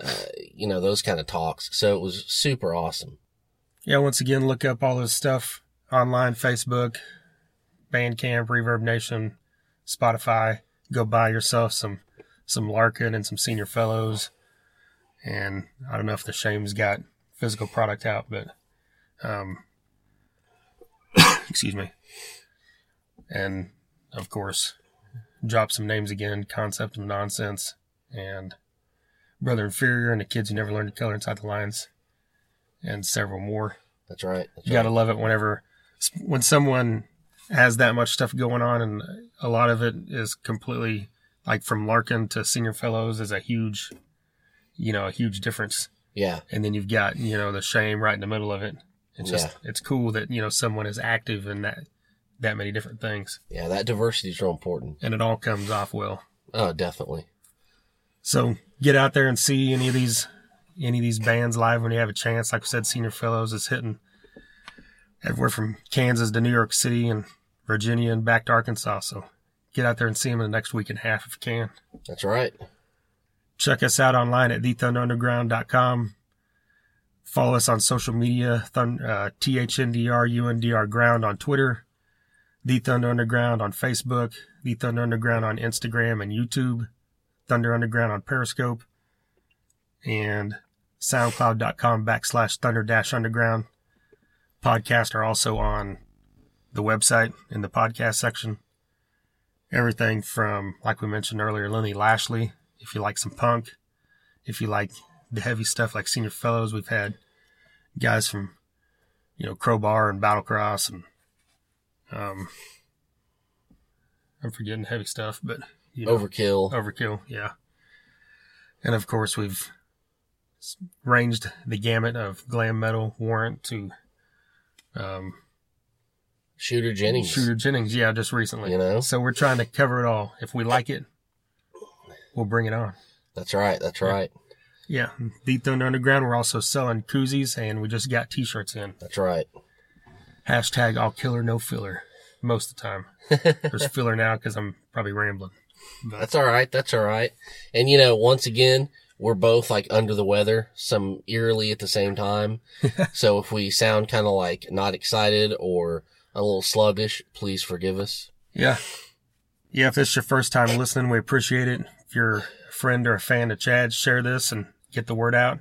uh, you know, those kind of talks. So it was super awesome. Yeah, once again, look up all this stuff online, Facebook, Bandcamp, Reverb Nation, Spotify. Go buy yourself some some Larkin and some Senior Fellows. And I don't know if the Shame's got physical product out, but um, excuse me. And of course, drop some names again. Concept of Nonsense and Brother Inferior and the Kids Who Never Learned to Color Inside the Lines and several more. That's right. That's You gotta love it whenever when someone has that much stuff going on, and a lot of it is completely like from Larkin to Senior Fellows is a huge, you know, a huge difference. Yeah. And then you've got you know the shame right in the middle of it. It's just it's cool that you know someone is active in that that many different things, Yeah. That diversity is real important. and it all comes off well. Oh, definitely. So get out there and see any of these any of these bands live when you have a chance. Like I said, Senior Fellows is hitting everywhere from Kansas to New York City and Virginia and back to Arkansas. So get out there and see them in the next week and a half if you can. That's right. Check us out online at thethunderunderground.com. Follow us on social media, thun, uh, THNDR, UNDR Ground on Twitter, The Thunder Underground on Facebook, The Thunder Underground on Instagram and YouTube, Thunder Underground on Periscope, and soundcloud.com backslash thunder dash underground. Podcasts are also on the website in the podcast section. Everything from, like we mentioned earlier, Lenny Lashley. If you like some punk, if you like the heavy stuff like Senior Fellows, we've had guys from, you know, Crowbar and Battlecross and, um, I'm forgetting heavy stuff, but, you know, Overkill. Overkill, yeah. And of course, we've ranged the gamut of glam metal warrant to um, Shooter Jennings. Shooter Jennings, yeah, just recently. You know? So we're trying to cover it all. If we like it, we'll bring it on. That's right. That's right. Yeah, The Thunder Underground. We're also selling koozies, and we just got T-shirts in. That's right. Hashtag all killer, no filler. Most of the time, there's filler now because I'm probably rambling. That's all right. That's all right. And you know, once again, we're both like under the weather, some eerily at the same time. so if we sound kind of like not excited or a little sluggish, please forgive us. Yeah, yeah. If this is your first time listening, we appreciate it. If you're a friend or a fan of Chad, share this and get the word out.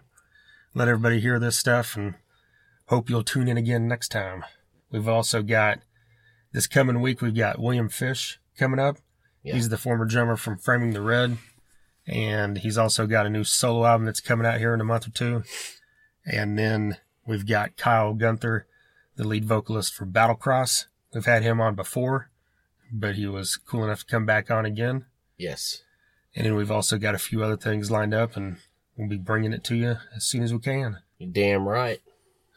Let everybody hear this stuff, and hope you'll tune in again next time. We've also got this coming week. We've got William Fish coming up. Yeah. He's the former drummer from Framing the Red, and he's also got a new solo album that's coming out here in a month or two. And then we've got Kyle Gunther, the lead vocalist for Battlecross. We've had him on before, but he was cool enough to come back on again. Yes. And then we've also got a few other things lined up, and we'll be bringing it to you as soon as we can. You're damn right.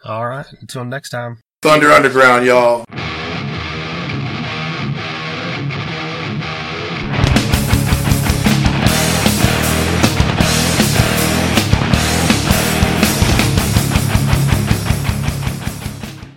All right. Until next time. Thunder Underground, y'all.